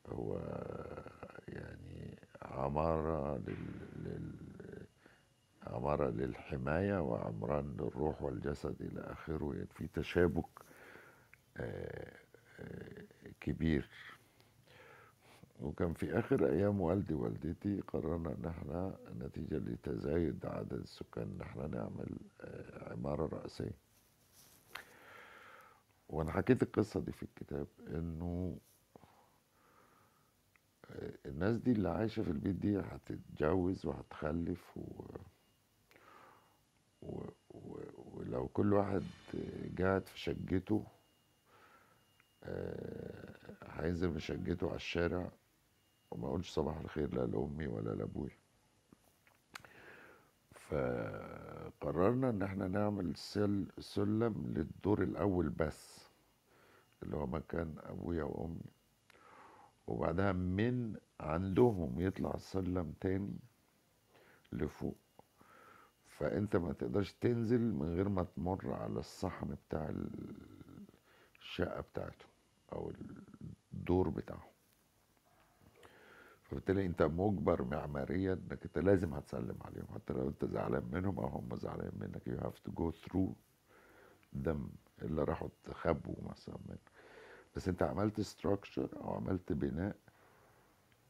هو يعني عمارة لل... عمارة للحماية وعمران للروح والجسد إلى آخره. يعني في تشابك كبير. وكان في آخر أيام والدي ووالدتي قررنا إن إحنا نتيجة لتزايد عدد السكان إن إحنا نعمل آه، عمارة رئيسية. وأنا حكيت القصة دي في الكتاب إنه آه، الناس دي اللي عايشة في البيت دي هتتجوز وهتخلف و... و... و... ولو كل واحد قاعد في شقته آه، هينزل من شقته على الشارع. وما اقولش صباح الخير لا لامي ولا لابويا. فقررنا ان إحنا نعمل سل سلم للدور الأول بس اللي هو مكان ابويا وامي. وبعدها من عندهم يطلع سلم تاني لفوق. فانت ما تقدرش تنزل من غير ما تمر على الصحن بتاع الشقة بتاعته أو الدور بتاعه فبالتالي انت مجبر معماريا انك انت لازم هتسلم عليهم. حتى لو انت زعلان منهم أو هم زعلانين منك you have to go through them اللي راحوا تخبوا مثلا من بس انت عملت structure أو عملت بناء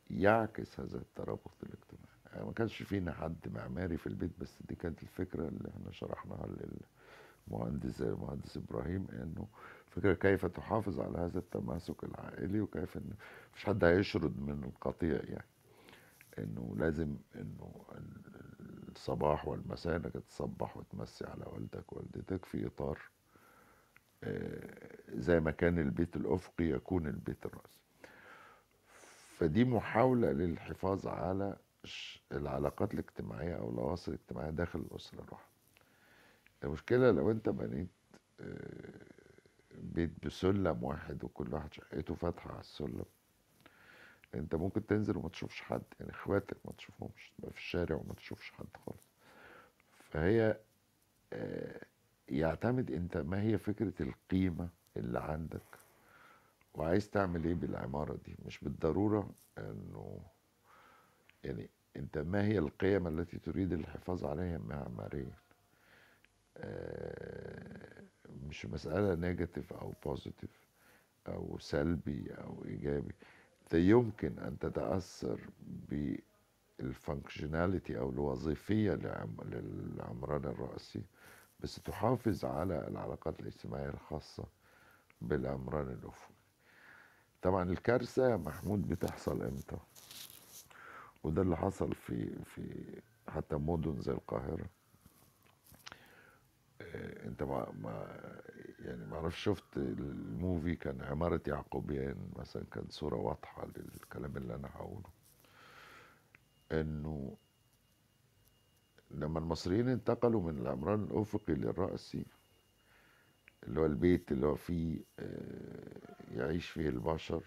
يعكس هذا الترابط الاجتماعي. يعني ما كانش فينا حد معماري في البيت بس دي كانت الفكرة اللي إحنا شرحناها للمهندس المهندس إبراهيم إنه فكرة كيف تحافظ على هذا التماسك العائلي وكيف إن مفيش حد هيشرد من القطيع يعني. إنه لازم إنه الصباح والمساء إنك تصبح وتمسي على والدك ووالدتك في إطار آه، زي ما كان البيت الأفقي يكون البيت الرأسي فدي محاولة للحفاظ على العلاقات الاجتماعية أو الأواصر الاجتماعية داخل الأسرة الواحدة. المشكلة لو أنت بنيت آه، بيت بسلم واحد وكل واحد شقته فاتحة على السلم. انت ممكن تنزل وما تشوفش حد يعني اخواتك ما تشوفهمش تبقى في الشارع وما تشوفش حد خالص. فهي آه، يعتمد انت ما هي فكرة القيمة اللي عندك. وعايز تعمل إيه بالعمارة دي؟ مش بالضرورة انه يعني انت ما هي القيم التي تريد الحفاظ عليها معماريا آه، مش مسألة negative أو positive أو سلبي أو إيجابي. أنت يمكن أن تتأثر بالفانكشناليتي أو الوظيفية لعم- للعمران الرأسي بس تحافظ على العلاقات الاجتماعية الخاصة بالعمران الأفقي. طبعا الكارثة يا محمود بتحصل إمتى؟ وده اللي حصل في في حتى مدن زي القاهرة. آه، انت ما ما يعني ما أعرفش شفت الموفي كان عمارة يعقوبيان مثلا كان صورة واضحة للكلام اللي أنا هقوله. إنه لما المصريين انتقلوا من العمران الأفقي للرأسي اللي هو البيت اللي هو فيه آه، يعيش فيه البشر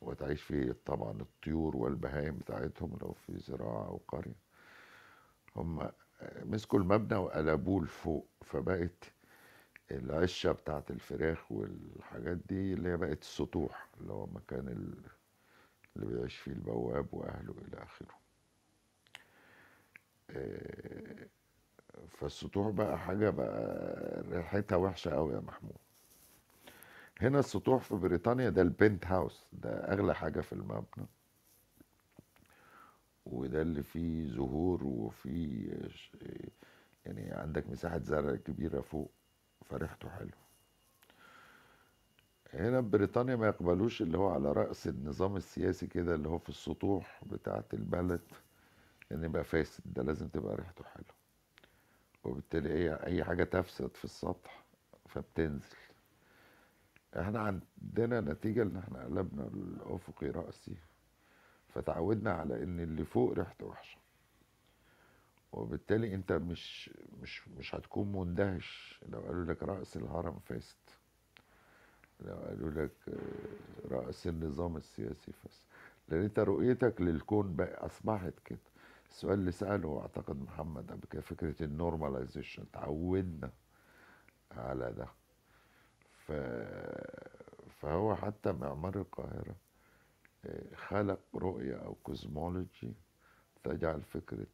وتعيش فيه طبعا الطيور والبهائم بتاعتهم لو في زراعة أو قرية هم مسكوا المبنى وقلبوه لفوق فبقت العشة بتاعت الفراخ والحاجات دي اللي هي بقت السطوح اللي هو مكان ال- اللي بيعيش فيه البواب وأهله إلى آخره. آه، فالسطوح بقى حاجة بقى ريحتها وحشة أوي يا محمود. هنا السطوح في بريطانيا ده البنت هاوس ده أغلى حاجة في المبنى. وده اللي فيه زهور وفيه يعني عندك مساحة زرع كبيرة فوق فريحته حلو هنا بريطانيا ما يقبلوش اللي هو على رأس النظام السياسي كده اللي هو في السطوح بتاعة البلد ان يبقى فاسد ده لازم تبقى ريحته حلو وبالتالي أي أي حاجة تفسد في السطح فبتنزل. إحنا عندنا نتيجة ان إحنا قلبنا الافقي رأسي. فتعودنا على إن اللي فوق ريحته وحشة. وبالتالي أنت مش مش مش هتكون مندهش. لو قالوا لك رأس الهرم فاسد لو قالوا لك آه، رأس النظام السياسي فاسد لأن أنت رؤيتك للكون بقى أصبحت كده. السؤال اللي سأله أعتقد محمد قبل كده فكرة النورماليزيشن تعودنا على ده. ف... فهو حتى معمار القاهرة آه، خلق رؤية أو كوزمولوجي تجعل فكرة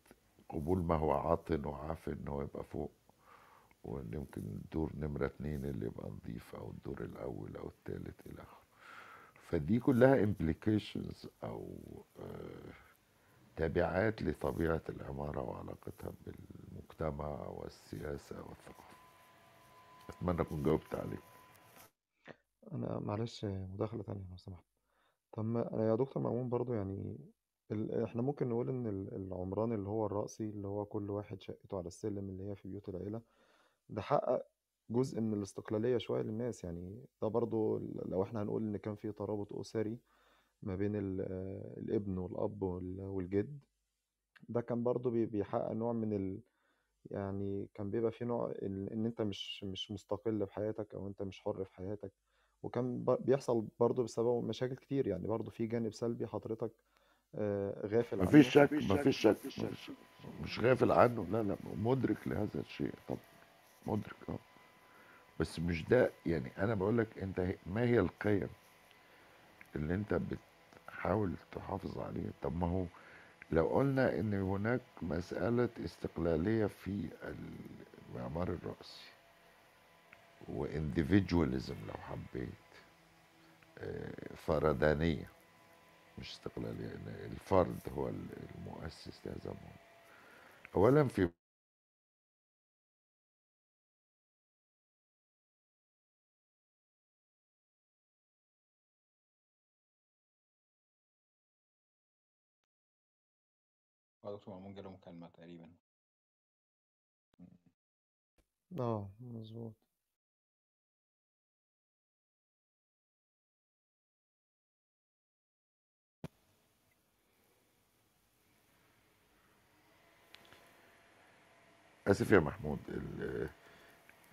قبول ما هو عاطن وعافن إن هو يبقى فوق. وإن يمكن الدور نمرة اتنين اللي يبقى نظيف أو الدور الأول أو التالت إلى آخره. فدي كلها implications أو آه، تبعات لطبيعة العمارة وعلاقتها بالمجتمع والسياسة والثقافة. أتمنى أكون جاوبت عليك. أنا معلش مداخلة تانية لو سمحت. طب ما يا دكتور مأمون برضو يعني ال... إحنا ممكن نقول إن ال- العمران اللي هو الرأسي اللي هو كل واحد شقته على السلم اللي هي في بيوت العيلة ده حقق جزء من الاستقلالية شوية للناس. يعني ده برضو لو إحنا هنقول إن كان في ترابط أسري ما بين ال- الابن والأب وال- والجد ده كان برضو بي- بيحقق نوع من ال... يعني كان بيبقى في نوع إن أنت مش مش مستقل بحياتك أو أنت مش حر في حياتك. وكان ب- بيحصل برضو بسبب مشاكل كتير يعني برضو في جانب سلبي حضرتك آه، غافل عنه. مفيش شك مفيش شك. مش, مش غافل عنه لا لا مدرك لهذا الشيء طب مدرك آه. بس مش ده يعني أنا بقول لك أنت هي- ما هي القيم اللي أنت بتحاول تحافظ عليها؟ طب ما هو لو قلنا إن هناك مسألة استقلالية في المعمار الرأسي وانديفيدواليزم لو حبيت آه، فردانية مش استقلالية الفرد هو المؤسس لهذا الموضوع. أولا في هو دكتور مأمون جاله مكالمة تقريبا. آه مظبوط. اسف يا محمود ال-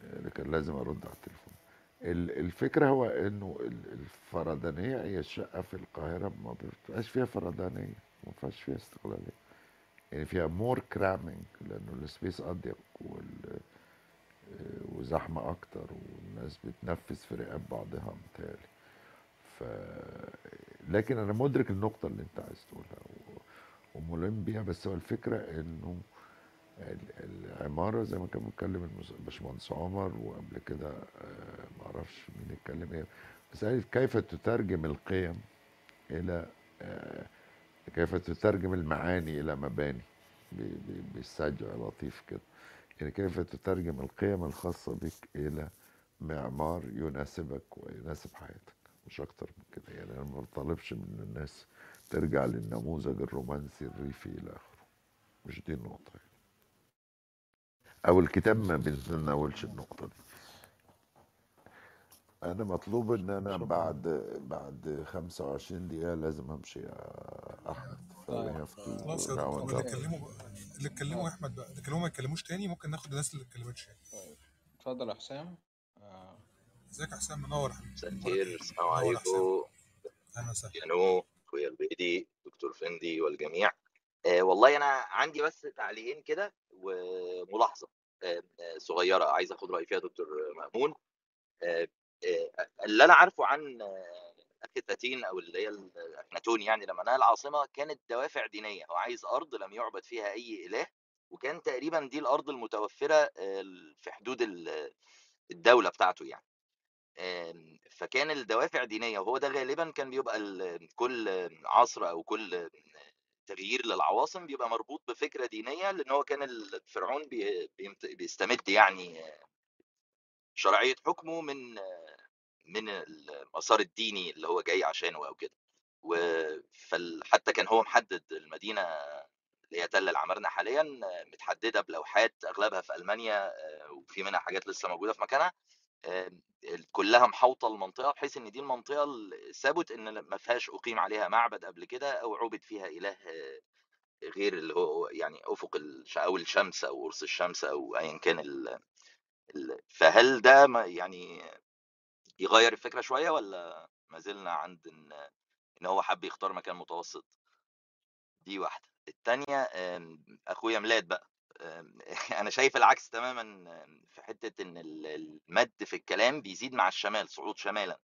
اللي كان لازم ارد على التليفون. ال- الفكرة هو انه ال- الفردانيه هي الشقه في القاهرة ما بتبقاش فيها فردانيه ما فيهاش فيها استقلالية. يعني فيها more cramming لأنه ال space أضيق وال وزحمة أكتر والناس بتنفذ في رقاب بعضها متهيألي. ف لكن أنا مدرك النقطة اللي أنت عايز تقولها وملم بيها بس هو الفكرة إنه العمارة زي ما كان بيتكلم الباشمهندس عمر وقبل كده آه، ما أعرفش مين اتكلم إيه مسألة كيف تترجم القيم إلى آه، كيف تترجم المعاني إلى مباني ب- ب- بسجع لطيف كده. يعني كيف تترجم القيم الخاصة بك إلى معمار يناسبك ويناسب حياتك. مش أكتر من كده يعني أنا ما بطالبش من الناس ترجع للنموذج الرومانسي الريفي إلى آخره. مش دي النقطة. أو الكتاب ما بيتناولش النقطة دي. أنا مطلوب إن أنا شكرا. بعد بعد 25 دقيقة لازم أمشي يا أحمد. ف طيب خلاص يا دكتور اللي اتكلموا بقى اللي اتكلموا يا أحمد بقى. اللي اتكلموا ما يتكلموش تاني ممكن ناخد الناس اللي اتكلمتش. يعني طيب اتفضل يا حسام. إزيك يا حسام؟ منور يا حبيبي. مساء الخير السلام يا عليكم. أهلا وسهلا. يانو اخويا البيدي دكتور فندي والجميع. آه والله أنا عندي بس تعليقين كده وملاحظة آه آه، صغيرة عايز أخد رأي فيها دكتور آه آه اللي أنا عارفه عن آه، أخي تاتين أو اللي هي اخناتون يعني لما نقل العاصمة كانت دوافع دينية هو عايز أرض لم يعبد فيها أي إله وكان تقريبا دي الأرض المتوفرة آه، في حدود ال- الدولة بتاعته يعني. فكان الدوافع دينية وهو ده غالبا كان بيبقى كل عصر أو كل تغيير للعواصم بيبقى مربوط بفكرة دينية لأن هو كان الفرعون بيستمد يعني شرعية حكمه من من المسار الديني اللي هو جاي عشانه أو كده. وحتى كان هو محدد المدينة اللي هي تل العمارنة حاليا متحددة بلوحات أغلبها في ألمانيا آه، وفي منها حاجات لسه موجودة في مكانها. كلها محاوطة المنطقة بحيث إن دي المنطقة اللي ثبت إن ما فيهاش أقيم عليها معبد قبل كده أو عبد فيها إله غير اللي هو يعني أفق أو الشمس أو قرص الشمس أو ايا كان ال... ال... فهل ده ما يعني يغير الفكرة شوية ولا ما زلنا عند إن إن هو حب يختار مكان متوسط؟ دي واحدة. التانية آم، أخويا ميلاد بقى. *laughs* أنا شايف العكس تماما في حتة إن ال- المد في الكلام بيزيد مع الشمال صعود شمالا.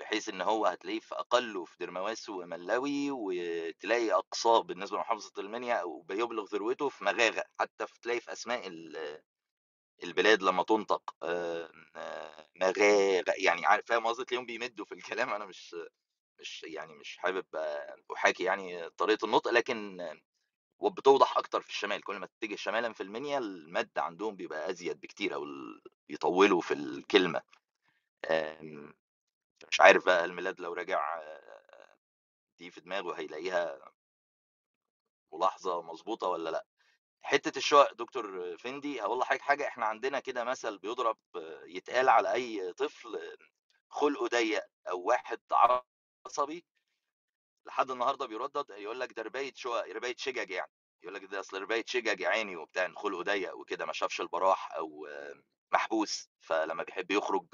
بحيث إن هو هتلاقيه في اقله في درمواس وملاوي وتلاقي اقصاه بالنسبة لمحافظة المنيا أو بيبلغ ذروته في مغاغه حتى في تلاقي في أسماء ال- البلاد لما تنطق. آم، آه، مغاغه يعني عارف فاهم قصدي؟ تلاقيهم بيمدوا في الكلام. *laughs* أنا مش مش يعني مش حابب آه، أحاكي يعني طريقة النطق لكن وبتوضح أكتر في الشمال. كل ما تتجه شمالا في المنيا المد عندهم بيبقى أزيد بكتير أو بيطولوا في الكلمة. آم، مش عارف بقى الميلاد لو آه، دي في دماغه هيلاقيها ملاحظة مظبوطه ولا لأ؟ حتة الشقق دكتور فندي هقول لحضرتك حاجة. إحنا عندنا كده مثل بيضرب يتقال على أي طفل خلقه ضيق أو واحد عصبي لحد النهارده بيردد يقول لك ده رباية شقق رباية شجج يعني. يقول لك ده أصل رباية شجج يا عيني وبتاع خلقه ضيق وكده ما شافش البراح أو محبوس. فلما بيحب يخرج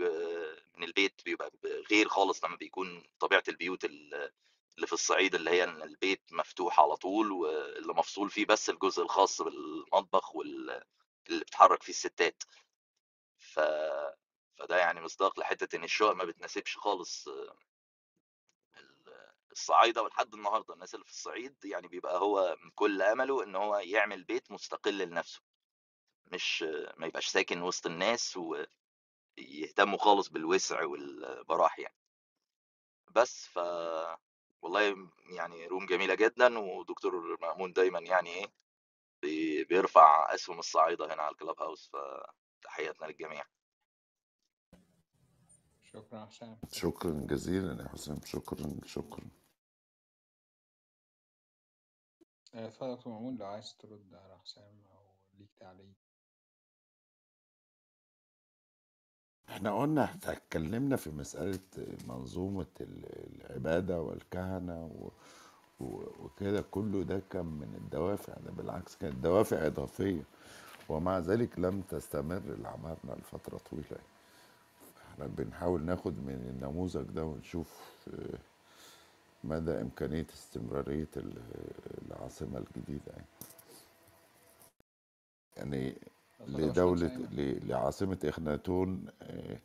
من البيت بيبقى غير خالص لما بيكون طبيعة البيوت ال- اللي في الصعيد اللي هي البيت مفتوح على طول واللي مفصول فيه بس الجزء الخاص بالمطبخ واللي بتتحرك فيه الستات. ف فده يعني مصداق لحتة إن الشقق ما بتناسبش خالص الصعايدة ولحد النهارده الناس اللي في الصعيد يعني بيبقى هو من كل أمله إن هو يعمل بيت مستقل لنفسه مش ما يبقاش ساكن وسط الناس ويهتموا خالص بالوسع والبراح يعني. بس ف والله يعني روم جميلة جدا ودكتور مأمون دايما يعني إيه بي- بيرفع أسهم الصعايدة هنا على الكلاب هاوس فتحياتنا للجميع. شكرا حسام شكرا جزيلا يا حسام شكرا شكرا. آه، اتفضل يا دكتور مأمون لو عايز ترد على حسام أو ليك تعليق إحنا قلنا اتكلمنا في مسألة منظومة ال- العبادة والكهنة و... وكده كله ده كان من الدوافع ده بالعكس كانت دوافع إضافية ومع ذلك لم تستمر العمارنة لفترة طويلة. إحنا بنحاول ناخد من النموذج ده ونشوف آه، مدى إمكانية استمرارية ال- العاصمة الجديدة يعني, يعني لدولة لعاصمة إخناتون آه،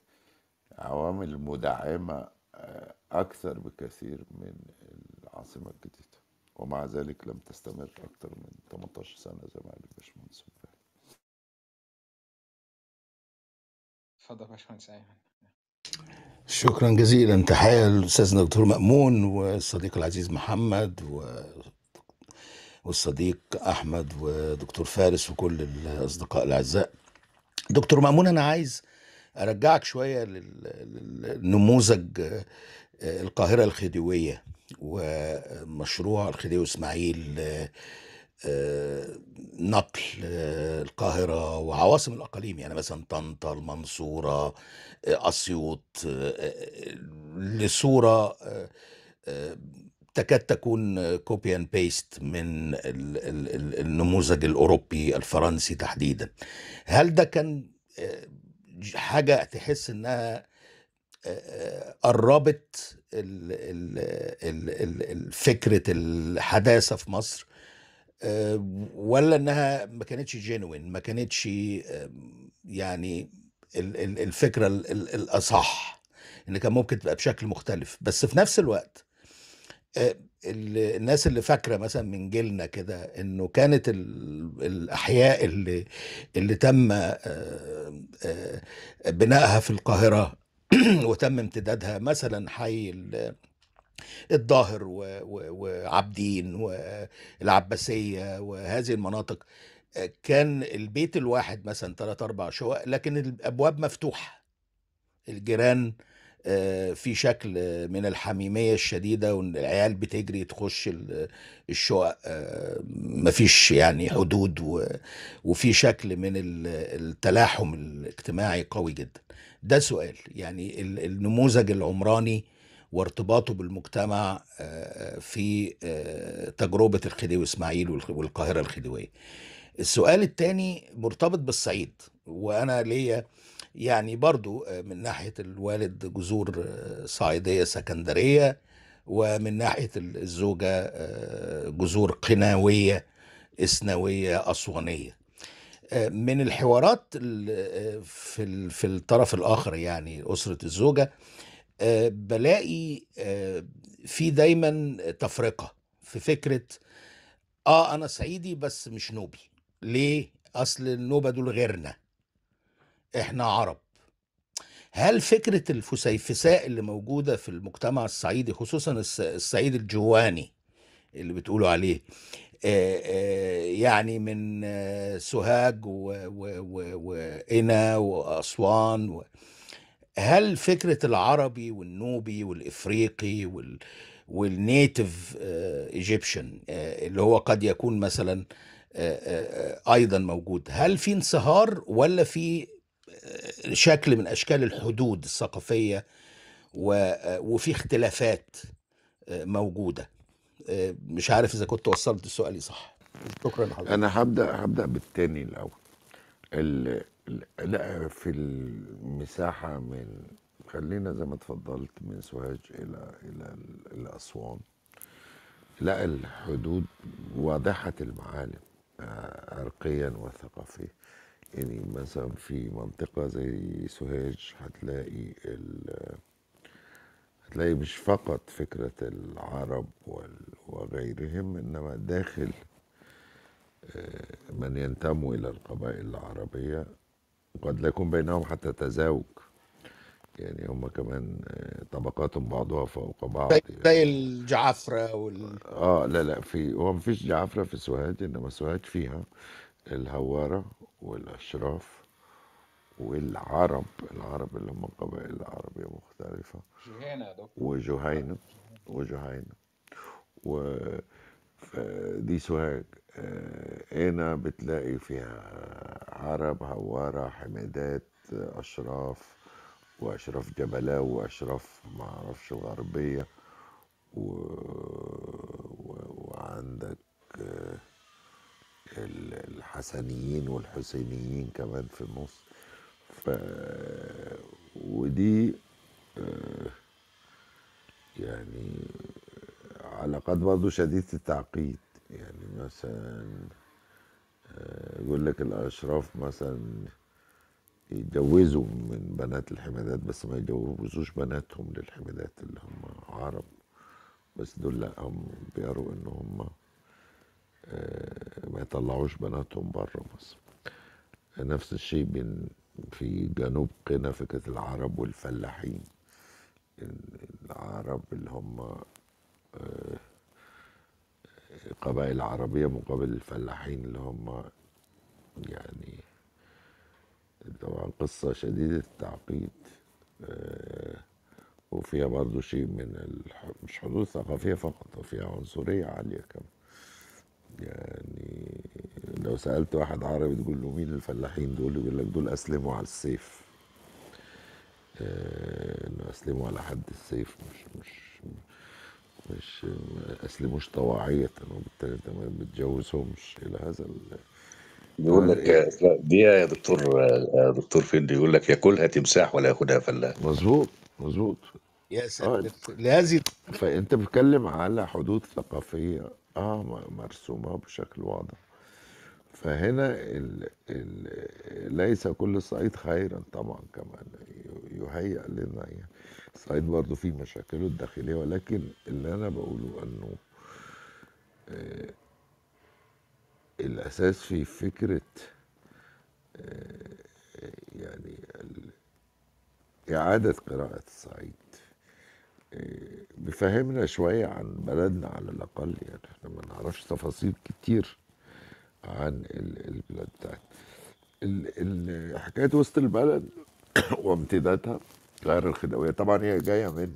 عوامل مدعمة آه، أكثر بكثير من العاصمة الجديدة ومع ذلك لم تستمر أكثر من 18 سنة زي ما قال الباشمهندس. اتفضل يا باشمهندس أيمن. شكرا جزيلا. تحية للأستاذ دكتور مأمون والصديق العزيز محمد و... والصديق أحمد ودكتور فارس وكل الأصدقاء الأعزاء. دكتور مأمون أنا عايز أرجعك شوية لل- للنموذج آه، القاهرة الخديوية ومشروع الخديوي إسماعيل آه، نقل آه، القاهرة وعواصم الأقاليم يعني مثلا طنطا المنصورة آه، أسيوط آه، آه، لصورة آه، آه، تكاد تكون copy and paste من ال- ال- ال- النموذج الأوروبي الفرنسي تحديدا. هل ده كان آه، حاجة تحس إنها آه، قربت فكرة الحداثة في مصر؟ آه، ولا إنها ما كانتش genuine ما كانتش آه، يعني ال- ال- الفكرة ال- ال- الأصح إن كان ممكن تبقى بشكل مختلف. بس في نفس الوقت آه، ال- الناس اللي فاكرة مثلا من جيلنا كده إنه كانت ال- الأحياء اللي اللي تم آه، آه، بنائها في القاهرة *clears throat* وتم امتدادها مثلا حي الظاهر وعابدين والعباسية وهذه المناطق. كان البيت الواحد مثلا ثلاث أربع شقق لكن الأبواب مفتوحة. الجيران آه، في شكل من الحميمية الشديدة والعيال بتجري تخش ال- الشقق آه، مفيش يعني حدود وفي شكل من ال- التلاحم الاجتماعي قوي جدا. ده سؤال. يعني ال- النموذج العمراني وارتباطه بالمجتمع آه، في آه، تجربة الخديوي إسماعيل والقاهرة الخديوية. السؤال التاني مرتبط بالصعيد وأنا ليا يعني برضو آه، من ناحية الوالد جذور صعيدية سكندرية ومن ناحية الزوجة جذور قناوية إسنوية أسوانية. من الحوارات ال- في ال- في الطرف الآخر يعني أسرة الزوجة بلاقي آه، في دايما تفرقة في فكرة آه أنا صعيدي بس مش نوبي. ليه؟ أصل النوبة دول غيرنا. إحنا عرب. هل فكرة الفسيفساء اللي موجودة في المجتمع الصعيدي خصوصا الصعيد الجواني اللي بتقولوا عليه آه، آه، يعني من آه، سوهاج وقنا وأسوان و... هل فكرة العربي والنوبي والإفريقي وال والنيتف ايجيبشن اللي هو قد يكون مثلا آه، آه، آه، أيضا موجود هل في انصهار ولا في آه، شكل من أشكال الحدود الثقافية آه، وفي اختلافات آه، موجودة؟ آه، مش عارف إذا كنت وصلت سؤالي صح. شكرا لحضرتك أنا هبدأ هبدأ بالتاني الأول. ال... ال- لا في المساحة من خلينا زي ما اتفضلت من سوهاج إلى إلى ال- إلى أسوان لا الحدود واضحة المعالم آه، عرقيا وثقافيا. يعني مثلا في منطقة زي سوهاج هتلاقي هتلاقي مش فقط فكرة العرب وغيرهم إنما داخل آه، من ينتموا إلى القبائل العربية. قد لا يكون بينهم حتى تزاوج. يعني هم كمان آه، طبقاتهم بعضها فوق بعض. زي يعني الجعفرة وال آه لا لا في هو مفيش جعفرة في سوهاج إنما سوهاج فيها الهوارة والأشراف والعرب العرب اللي هم قبائل عربية مختلفة. جهينة يا دكتور. وجهينة وجهينة. و ف- دي سوهاج. هنا بتلاقي فيها عرب هوارة حمادات أشراف وأشراف جبلاوي وأشراف معرفش غربية. و... و... وعندك آه، ال- الحسنيين والحسينيين كمان في النص ف ودي آه، يعني علاقات برضه شديدة التعقيد. يعني مثلا آه، يقول لك الأشراف مثلا يتجوزوا من بنات الحمادات بس ما يجوزوش بناتهم للحمادات اللي هم عرب. بس دول لأ هم بيروا إن هم آه، ما يطلعوش بناتهم بره مصر. نفس الشيء بين في جنوب قنا فكرة العرب والفلاحين. العرب اللي هم آه، قبائل عربية مقابل الفلاحين اللي هم يعني طبعا قصة شديدة التعقيد آه، وفيها برضو شيء من الح... مش حدود ثقافية فقط وفيها عنصرية عالية كمان. يعني لو سألت واحد عربي تقول له مين الفلاحين دول يقول لك دول أسلموا على السيف. آه، إنه أسلموا على حد السيف مش مش مش ما أسلموش طواعية وبالتالي أنت ما بتجوزهمش. إلى هذا ال... بيقول لك دي يا دكتور يا دكتور فندي يقول لك ياكلها تمساح ولا ياخدها فلاح. مظبوط مظبوط. يا آه ساتر لهذه فأنت بتتكلم على حدود ثقافية آه مرسومة بشكل واضح. فهنا ال ال ليس كل الصعيد خيرا طبعا كمان يهيأ لنا. يعني الصعيد برضه فيه مشاكله الداخلية ولكن اللي أنا بقوله أنه آه الأساس في فكرة آه يعني إعادة قراءة الصعيد آه، بيفهمنا شوية عن بلدنا على الأقل. يعني إحنا ما نعرفش تفاصيل كتير. عن ال- البلاد بتاعتنا حكاية وسط البلد *coughs* وامتدادها القاهرة الخديوية طبعا هي جاية من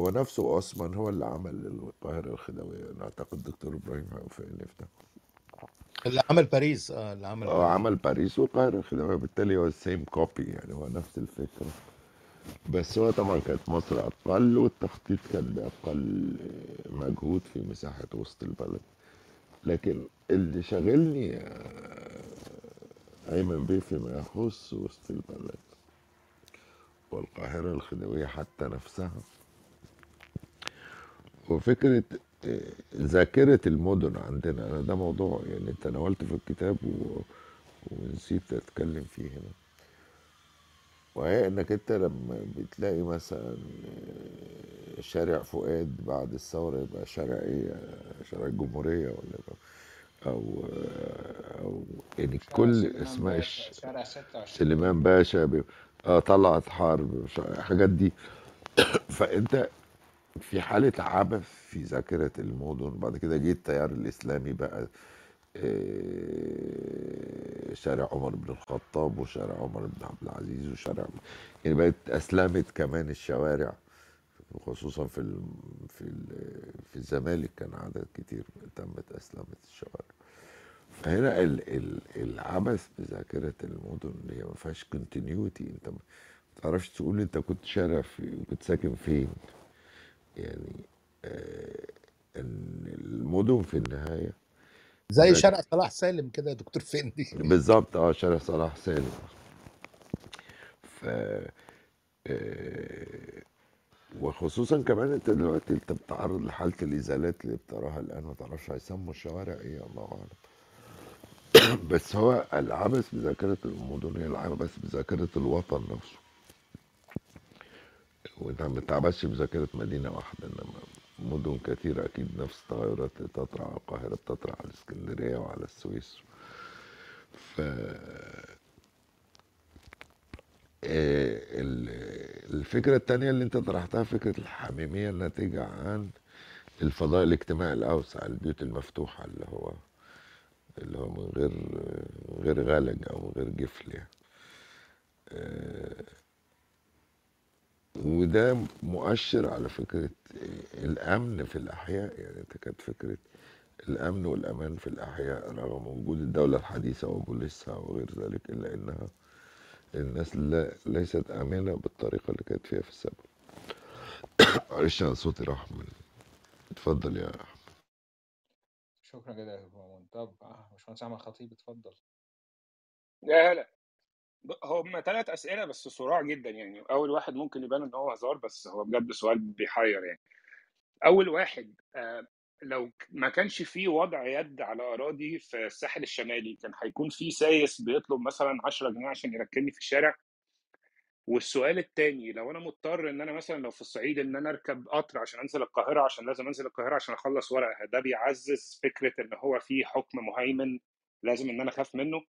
هو نفسه أصلا هو اللي عمل القاهرة الخديوية أنا أعتقد الدكتور إبراهيم في ده اللي عمل باريس آه اللي عمل آه باريس. عمل باريس والقاهرة الخديوية بالتالي هو ال same copy يعني هو نفس الفكرة. بس هو طبعا كانت مصر أقل والتخطيط كان بأقل مجهود في مساحة وسط البلد. لكن اللي شاغلني آه، أيمن بيه فيما يخص وسط البلد والقاهرة الخديوية حتى نفسها. وفكرة آه، ذاكرة المدن عندنا أنا ده موضوع يعني تناولته في الكتاب و... ونسيت أتكلم فيه هنا. وهي إنك أنت لما بتلاقي مثلا آه، شارع فؤاد بعد الثورة يبقى شارع إيه؟ شارع الجمهورية ولا يبقى أو آه، أو يعني كل أسماء الش- شارع 26 سليمان باشا بي- آه طلعت حرب مش عارف- الحاجات دي. *coughs* فأنت في حالة عبث في ذاكرة المدن بعد كده جه التيار الإسلامي بقى. شارع عمر بن الخطاب وشارع عمر بن عبد العزيز وشارع يعني بقت أسلمت كمان الشوارع خصوصا في ال... في ال... في الزمالك كان عدد كتير تمت أسلمت الشوارع. فهنا ال... ال... العبث بذاكرة المدن اللي هي ما فيهاش كونتينيوتي أنت ما تعرفش تقول أنت كنت شارع في كنت ساكن فين. يعني آه المدن في النهاية زي شارع صلاح سالم كده يا دكتور فندي. *laughs* بالظبط آه شارع صلاح سالم. ف آه، وخصوصا كمان أنت دلوقتي أنت بتتعرض لحالة الإزالات اللي بتراها الآن ما تعرفش هيسموا الشوارع إيه الله أعلم. *coughs* بس هو العبث بذاكرة المدن هي العبث بذاكرة الوطن نفسه. وانت ما بتعبثش بذاكرة مدينة واحدة إنما مدن كثيره أكيد نفس التغيرات اللي على القاهرة بتطرأ على الاسكندريه وعلى السويس. ف آه، ال- الفكرة التانية اللي انت طرحتها فكرة الحميمية الناتجة عن الفضاء الاجتماعي الأوسع البيوت المفتوحة اللي هو اللي هو من غير غير غلج أو من غير جفل يعني. آه، وده مؤشر على فكرة الأمن في الأحياء. يعني أنت كانت فكرة الأمن والأمان في الأحياء. رغم وجود الدولة الحديثة وبوليسها وغير ذلك إلا إنها الناس لا ليست آمنة بالطريقة اللي كانت فيها في السابق. *coughs* معلش أنا صوتي راح من اتفضل يا شكرا جدا يا مأمون. طب آه، باشمهندس احمد خطيب اتفضل. يا هلا. هم ثلاث أسئلة بس صراع جدا يعني. أول واحد ممكن يبان إن هو هزار بس هو بجد سؤال بيحير يعني. أول واحد آه، لو ما كانش في وضع يد على أراضي في الساحل الشمالي كان هيكون في سايس بيطلب مثلا 10 جنيه عشان يركنني في الشارع؟ والسؤال التاني لو أنا مضطر إن أنا مثلا لو في الصعيد إن أنا أركب قطر عشان أنزل القاهرة عشان لازم أنزل القاهرة عشان أخلص ورقة ده بيعزز فكرة إن هو في حكم مهيمن لازم إن أنا أخاف منه؟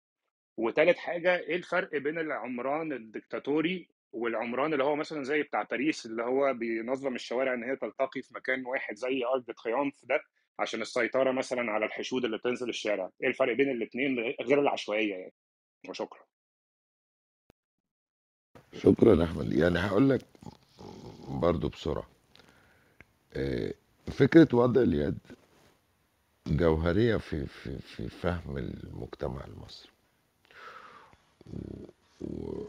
وتالت حاجة إيه الفرق بين العمران الدكتاتوري والعمران اللي هو مثلا زي بتاع باريس اللي هو بينظم الشوارع إن هي تلتقي في مكان واحد زي Arc de Triomphe ده عشان السيطرة مثلا على الحشود اللي بتنزل الشارع؟ إيه الفرق بين الاثنين غير العشوائية يعني؟ وشكرا. شكرا أحمد. يعني هقول لك برضو بسرعة. آه، فكرة وضع اليد جوهرية في في في فهم المجتمع المصري. و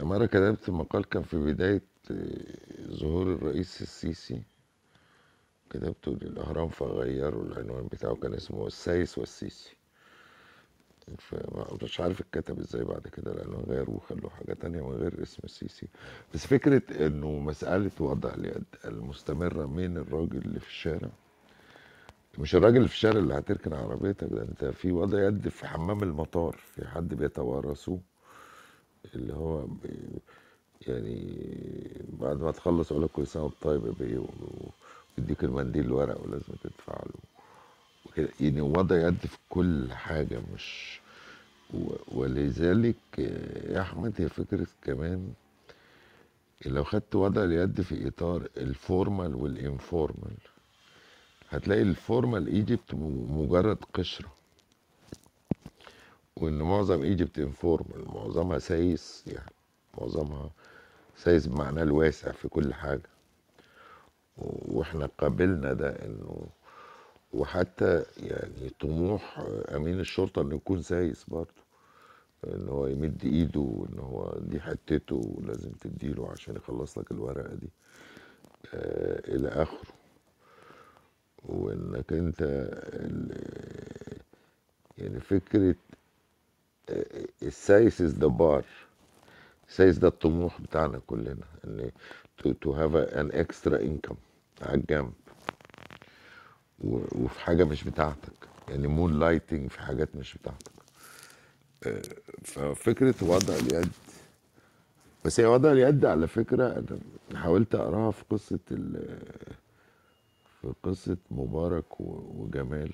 مرة كتبت مقال كان في بداية آه، ظهور الرئيس السيسي. كتبته للأهرام فغيروا العنوان بتاعه كان اسمه السايس والسيسي. فمش عارف اتكتب إزاي بعد كده لأنه غيروه وخلوه حاجة تانية من غير اسم السيسي بس فكرة إنه مسألة وضع اليد المستمرة من الراجل اللي في الشارع مش الراجل في الشارع اللي هتركن عربيتك ده انت في وضع يد في حمام المطار في حد بيتوارثوه اللي هو يعني بعد ما تخلص يقول لك كل سنة وانت طيب يا بيه ويديك المنديل الورق ولازم تدفع له وكده. يعني وضع يد في كل حاجة مش ولذلك يا أحمد هي فكرة كمان لو خدت وضع اليد في إطار ال formal وال informal هتلاقي ال formal Egypt مجرد قشرة. وإن معظم Egypt informal معظمها سايس يعني معظمها سايس بمعناه الواسع في كل حاجة. وإحنا قابلنا ده إنه وحتى يعني طموح أمين الشرطة إنه يكون سايس برضه. إن هو يمد إيده وان هو دي حتته ولازم تديله عشان يخلص لك الورقة دي. آه إلى آخره. وإنك أنت يعني فكرة السايس is the bar السايس ده الطموح بتاعنا كلنا إن to have an extra income على الجنب. وفي حاجة مش بتاعتك. يعني moonlighting في حاجات مش بتاعتك. آه، ففكرة وضع اليد بس هي وضع اليد على فكرة أنا حاولت أقراها في قصة ال- في قصة مبارك وجمال.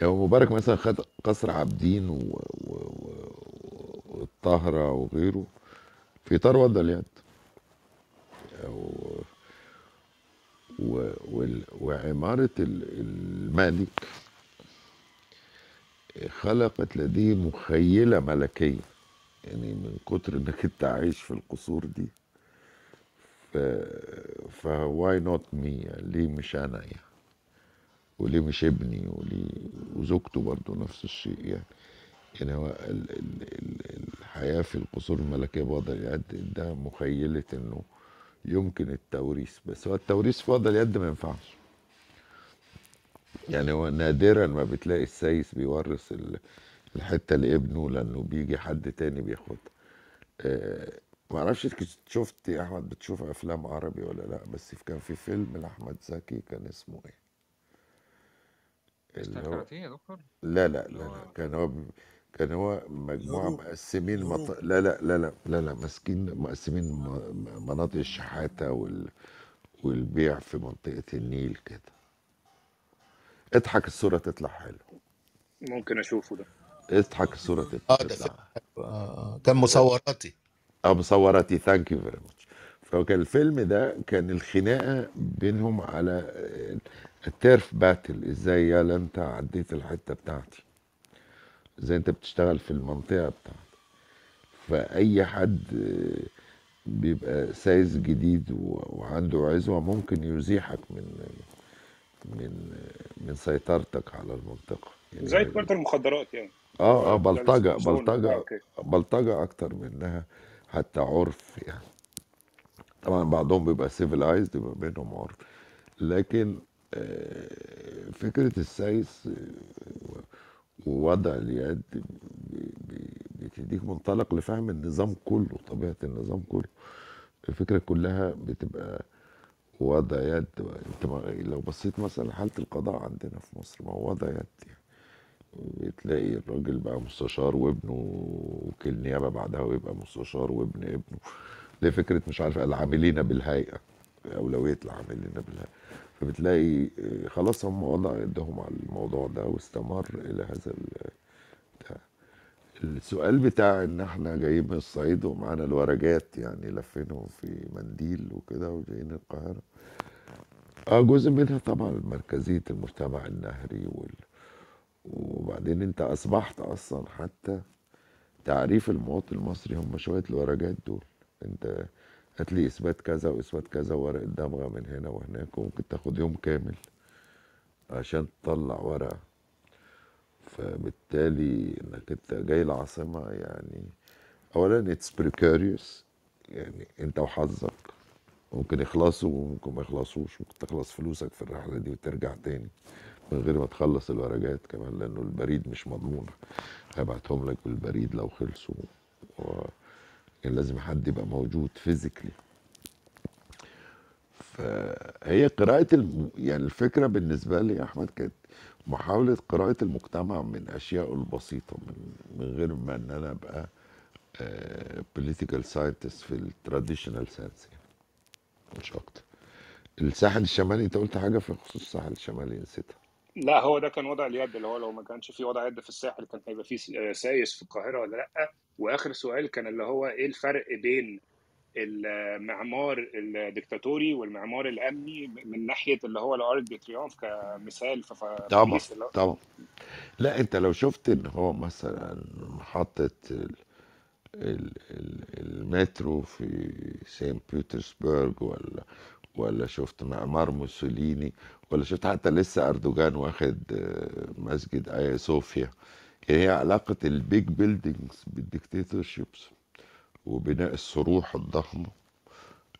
يعني مبارك مثلا خد قصر عابدين و- و- و- والطهره وغيره في إطار وضع اليد و- و- ال- الملك خلقت لديه مخيلة ملكية يعني من كتر إنك أنت عايش في القصور دي. ف ف why not me ليه مش أنا يعني؟ وليه مش ابني؟ وليه؟ وزوجته برضه نفس الشيء يعني. يعني هو ال ال ال الحياة في القصور الملكية بوضع اليد ده مخيلة إنه يمكن التوريث. بس هو التوريث في وضع اليد ما ينفعش. يعني هو نادرا ما بتلاقي السايس بيورث ال- الحتة لابنه لأنه بيجي حد تاني بياخدها. آه، ما أعرفش شفت يا احمد بتشوف افلام عربي ولا لا بس كان في فيلم لأحمد زكي كان اسمه إيه؟ مستر اللي هو كاراتيه يا دكتور؟ لا لا لا لا هو كان هو ب- كان هو مجموعة الهروب مقسمين مط... لا لا لا لا لا لا ماسكين مقسمين م- مناطق الشحاتة وال... والبيع في منطقة النيل كده. اضحك الصورة تطلع حلو. ممكن أشوفه ده. اضحك الصورة تت- آه ده تطلع. حلو. آه كان مصوراتي. آه مصوراتي thank you very much فكان الفيلم ده كان الخناقة بينهم على ال turf battle إزاي يلا انت عديت الحتة بتاعتي؟ إزاي أنت بتشتغل في المنطقة بتاعتي؟ فأي حد آه، بيبقى سايس جديد وعنده عزوة ممكن يزيحك من من من سيطرتك على المنطقة. زي يعني تجاره المخدرات يعني. آه آه بلطجة بلطجة بلطجة أكتر منها. حتى عرف يعني. طبعا بعضهم بيبقى civilized بيبقى بينهم عرف. لكن آه، فكرة السايس آه، ووضع اليد بتديك منطلق لفهم النظام كله طبيعة النظام كله. الفكرة كلها بتبقى وضع يد. انت لو بصيت مثلا حالة القضاء عندنا في مصر ما هو وضع يد يعني. بتلاقي الراجل بقى مستشار وابنه وكيل نيابة بعدها ويبقى مستشار وابن ابنه. ليه فكرة مش عارف العاملين بالهيئة أولوية العاملين بالهيئة. فبتلاقي آه، خلاص هم وضع يدهم على الموضوع ده واستمر إلى هذا السؤال بتاع إن إحنا جايين من الصعيد ومعانا الورقات يعني لفينهم في منديل وكده وجايين القاهرة. آه جزء منها طبعا مركزية المجتمع النهري وال... وبعدين انت اصبحت أصلا حتى تعريف المواطن المصري هم شوية الورقات دول. انت هات لي اثبات كذا واثبات كذا ورقة دمغة من هنا وهناك وممكن تاخد يوم كامل عشان تطلع ورقة. فبالتالي انك انت جاي العاصمة يعني اولا it's precarious يعني انت وحظك. ممكن يخلصوا وممكن ما يخلصوش ممكن تخلص فلوسك في الرحلة دي وترجع تاني. من غير ما تخلص الورقات كمان لأنه البريد مش مضمون. هبعتهم لك بالبريد لو خلصوا. و... يعني لازم حد يبقى موجود physically فهي قراءة الم... يعني الفكرة بالنسبة لي يا أحمد كانت محاولة قراءة المجتمع من أشياء البسيطة من, من غير ما إن أنا أبقى political scientist في ال traditional يعني. مش أكتر. الساحل الشمالي أنت قلت حاجة في خصوص الساحل الشمالي نسيتها. لا هو ده كان وضع اليد اللي هو لو ما كانش في وضع يد في الساحل كان هيبقى في سايس في القاهرة ولا لأ؟ وآخر سؤال كان اللي هو إيه الفرق بين المعمار الدكتاتوري والمعمار الأمني من ناحية اللي هو ال Arc de Triomphe كمثال في طبعا طبعا. لا أنت لو شفت إن هو مثلا محطة ال- ال- ال- المترو في سان بيترسبرغ ولا ولا شفت معمار موسوليني ولا شفت حتى لسه أردوغان واخد آه، مسجد ايا صوفيا. يعني هي علاقة ال big buildings بال dictatorships وبناء الصروح الضخمة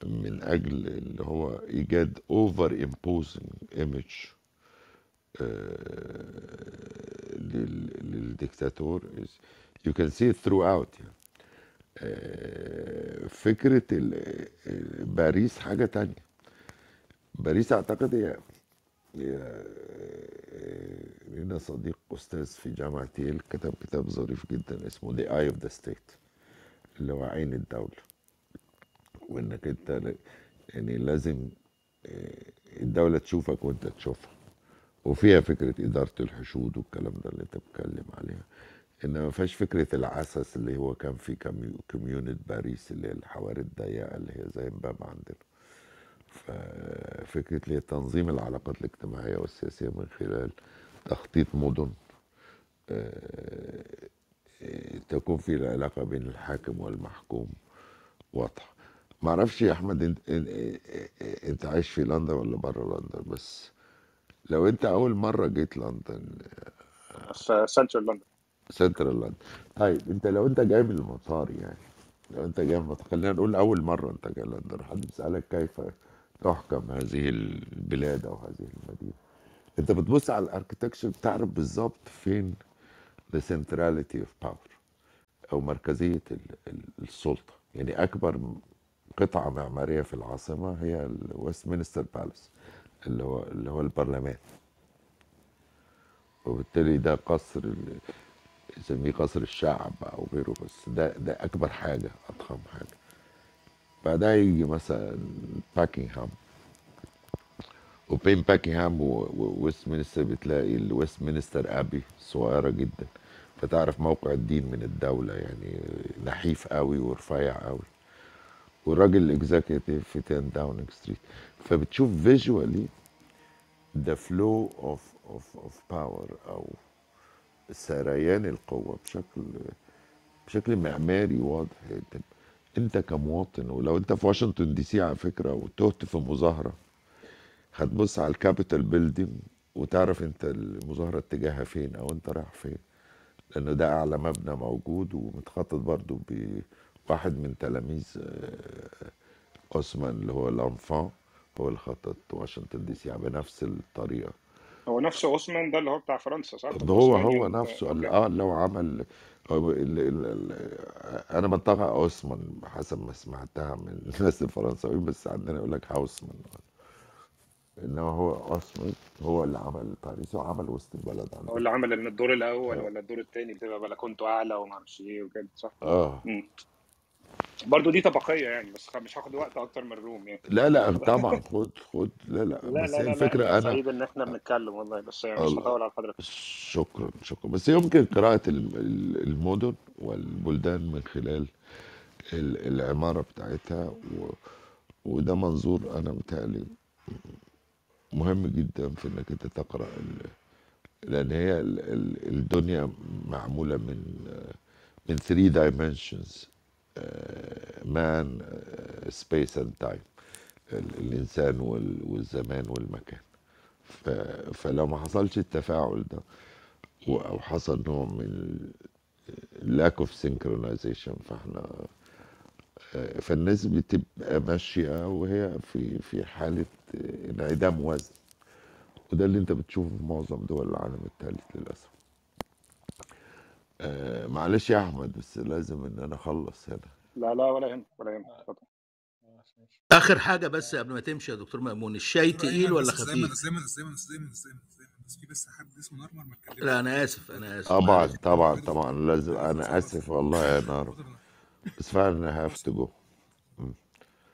من أجل اللي هو إيجاد أوفر imposing ايمج للديكتاتور you can see it throughout يعني. آه، باريس حاجة تانية. باريس أعتقد هي آه، لنا صديق أستاذ في جامعة ييل كتب كتاب ظريف جدا اسمه The Eye of the State اللي هو عين الدولة. وإنك أنت ل- يعني لازم آه، الدولة تشوفك وأنت تشوفها. وفيها فكرة إدارة الحشود والكلام ده اللي أنت بتتكلم عليها. إنما ما فيهاش فكرة العسس اللي هو كان في كميو- كوميونة باريس اللي هي الحواري الضيقة اللي هي زي امبابة عندنا. هي تنظيم العلاقات الاجتماعية والسياسية من خلال تخطيط مدن آه، آه، تكون في العلاقة بين الحاكم والمحكوم. واضحة معرفش يا أحمد انت, انت عايش في لندن ولا بره لندن؟ بس لو انت أول مرة جيت لندن في سنترال لندن. سنترال لندن. طيب انت لو انت جاي من المطار يعني لو انت جاي من المطار خلينا نقول اول مرة انت جاي لندن حد بيسألك كيف تحكم هذه البلاد أو هذه المدينة. أنت بتبص على ال architecture بتعرف بالظبط فين the centrality of power أو مركزية ال- ال- السلطة. يعني أكبر قطعة معمارية في العاصمة هي ال Westminster Palace اللي هو اللي هو البرلمان. وبالتالي ده قصر يسميه قصر الشعب أو غيره بس ده ده أكبر حاجة أضخم حاجة. بعدها يجي مثلا باكنجهام وبين باكنجهام و- وويستمنستر بتلاقي ال Westminster Abbey صغيرة جدا. فتعرف موقع الدين من الدولة يعني نحيف قوي ورفيع قوي. والراجل ال executive في 10 Downing Street. فبتشوف visually the flow of of of power أو سريان القوة بشكل بشكل معماري واضح جدا. انت كمواطن ولو انت في واشنطن دي سي على فكرة وتهت في مظاهرة هتبص على ال Capitol building وتعرف انت المظاهرة اتجاهها فين أو انت رايح فين. لأنه ده أعلى مبنى موجود ومتخطط برضو بواحد من تلاميذ آه، أوسمان اللي هو لانفان هو اللي خطط واشنطن دي سي بنفس الطريقة. هو نفسه اوسمان ده اللي هو بتاع فرنسا صح؟ ده هو هو نفسه آه عمل هو ال ال ال أنا بنطقها اوسمان حسب ما سمعتها من الناس الفرنساويين بس عندنا يقول لك هاوسمان إنما هو اوسمان هو اللي عمل باريس وعمل وسط البلد هو عندنا اللي عمل ان الدور الأول آه ولا الدور الثاني بتبقى بلكونته أعلى وما أعرفش إيه وكده صح؟ آه. مم. برضه دي طبقية يعني بس مش هاخد وقت أكتر من الروم يعني. لا لا *laughs* طبعا خد خد لا لا لا بس لا لا لا الفكرة إحنا أنا سعيد إن إحنا بنتكلم والله بس يعني مش هطول على حضرتك. شكرا شكرا. بس يمكن ال- المدن والبلدان من خلال ال- العمارة بتاعتها و... وده منظور أنا متهيألي مهم جدا في إنك أنت تقرأ ال... لأن هي ال... ال- الدنيا معمولة من من 3 dimensions. مان space and time الإنسان وال... والزمان والمكان. فلو ما حصلش التفاعل ده أو حصل نوع من lack of synchronization فإحنا آه، فالناس بتبقى ماشية وهي في في حالة انعدام وزن. وده اللي أنت بتشوفه في معظم دول العالم الثالث للأسف. آه، معلش يا أحمد بس لازم إن أنا أخلص هنا. لا لا ولا يهمك ولا يهمك. اتفضل. آخر حاجة بس قبل ما تمشي يا دكتور مأمون الشاي تقيل ولا بس دايما خفيف؟ دايما دايما دايما دايما بس في بس حد اسمه نرمر ما اتكلمش. لا أنا آسف أنا آسف. طبعا طبعا طبعا لازم أنا آسف والله يا نار بس فعلا have to go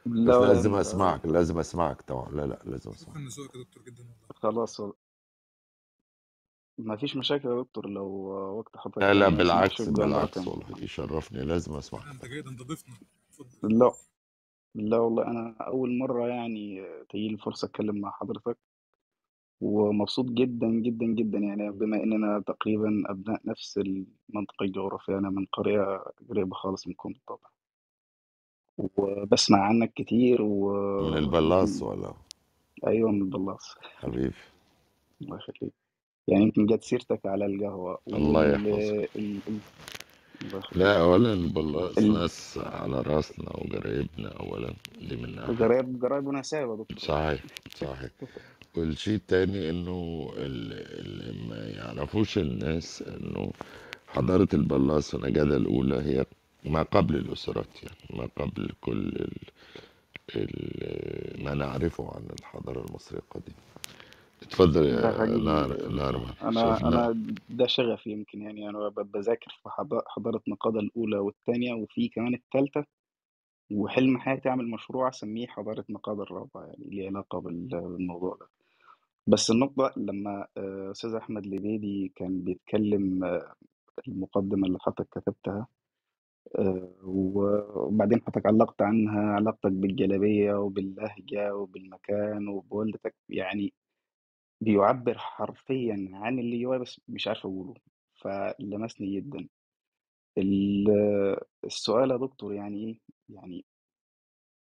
بس لازم أسمعك لازم أسمعك طبعا. لا لا لازم أسمعك. شكرا لذوقك يا دكتور جدا والله. خلاص ما فيش مشاكل يا دكتور لو وقت حضرتك لا لا يعني بالعكس بالعكس والله يشرفني لازم أسمعك. أنت جاي ده أنت ضيفنا. اتفضل. لا لا والله أنا أول مرة يعني تجيلي فرصة أتكلم مع حضرتك. ومبسوط جدا جدا جدا يعني بما إننا تقريبا أبناء نفس المنطقة الجغرافية. أنا من قرية قريبة خالص منكم بالطبع وبسمع عنك كتير و من البلاص ولا؟ أيوة من البلاص. حبيبي. الله يخليك. يعني يمكن جت سيرتك على القهوة. الله وال يحفظك. ال... ال... الله يخليك لا اولا البلاص ال... ناس على راسنا وقرايبنا اولا دي من قرايب قرايب ونسايب يا دكتور. صحيح صحيح. والشيء التاني إنه اللي ما يعرفوش الناس إنه حضارة البلاص والنجادة الأولى هي ما قبل الأسرات يعني ما قبل كل ال... ال... ما نعرفه عن الحضارة المصرية القديمة. اتفضل يا أنا شفنا أنا ده شغفي يمكن يعني أنا ب- بذاكر في حضا- حضارة نقادة الأولى والثانية وفي كمان الثالثة وحلم حياتي أعمل مشروع أسميه حضارة نقادة الرابعة يعني ليه علاقة بال- بالموضوع ده. بس النقطة لما آه، أستاذ أحمد لبيدي كان بيتكلم آه، المقدمة اللي حضرتك كتبتها آه، وبعدين حضرتك علقت عنها علاقتك بالجلابية وباللهجة وبالمكان وبوالدتك يعني بيعبر حرفيا عن اللي جوايا بس مش عارف أقوله. فلمسني جدا. ال- السؤال يا دكتور يعني إيه؟ يعني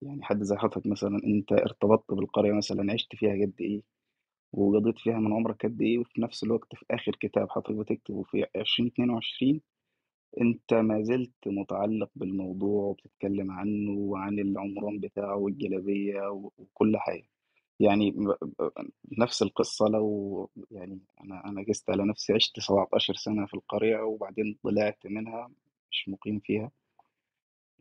يعني حد زي حضرتك مثلا أنت ارتبطت بالقرية مثلا عشت فيها قد إيه؟ وقضيت فيها من عمرك قد إيه؟ وفي نفس الوقت في آخر كتاب حضرتك بتكتبه في 2022 أنت ما زلت متعلق بالموضوع وبتتكلم عنه وعن العمران بتاعه والجلابية وكل حاجة. يعني نفس القصة لو يعني أنا أنا قست على نفسي عشت 17 سنة في القرية وبعدين طلعت منها مش مقيم فيها.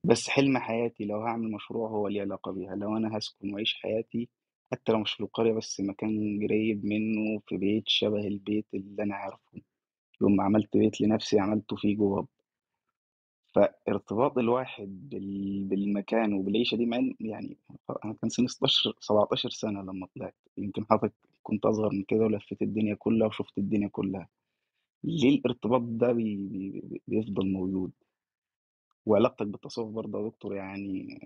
بس حلم حياتي لو هعمل مشروع هو ليه علاقة بيها. لو أنا هسكن وأعيش حياتي حتى لو مش في القرية بس مكان قريب منه في بيت شبه البيت اللي أنا عارفه. يوم ما عملت بيت لنفسي عملته فيه جوه فارتباط الواحد بال... بالمكان وبالعيشة دي مع إن- يعني أنا كان سني 16 17 سنة لما طلعت. يمكن حضرتك كنت أصغر من كده ولفيت الدنيا كلها وشفت الدنيا كلها. ليه الارتباط ده بي... بي... بيفضل موجود؟ وعلاقتك بالتصوف برضه يا دكتور يعني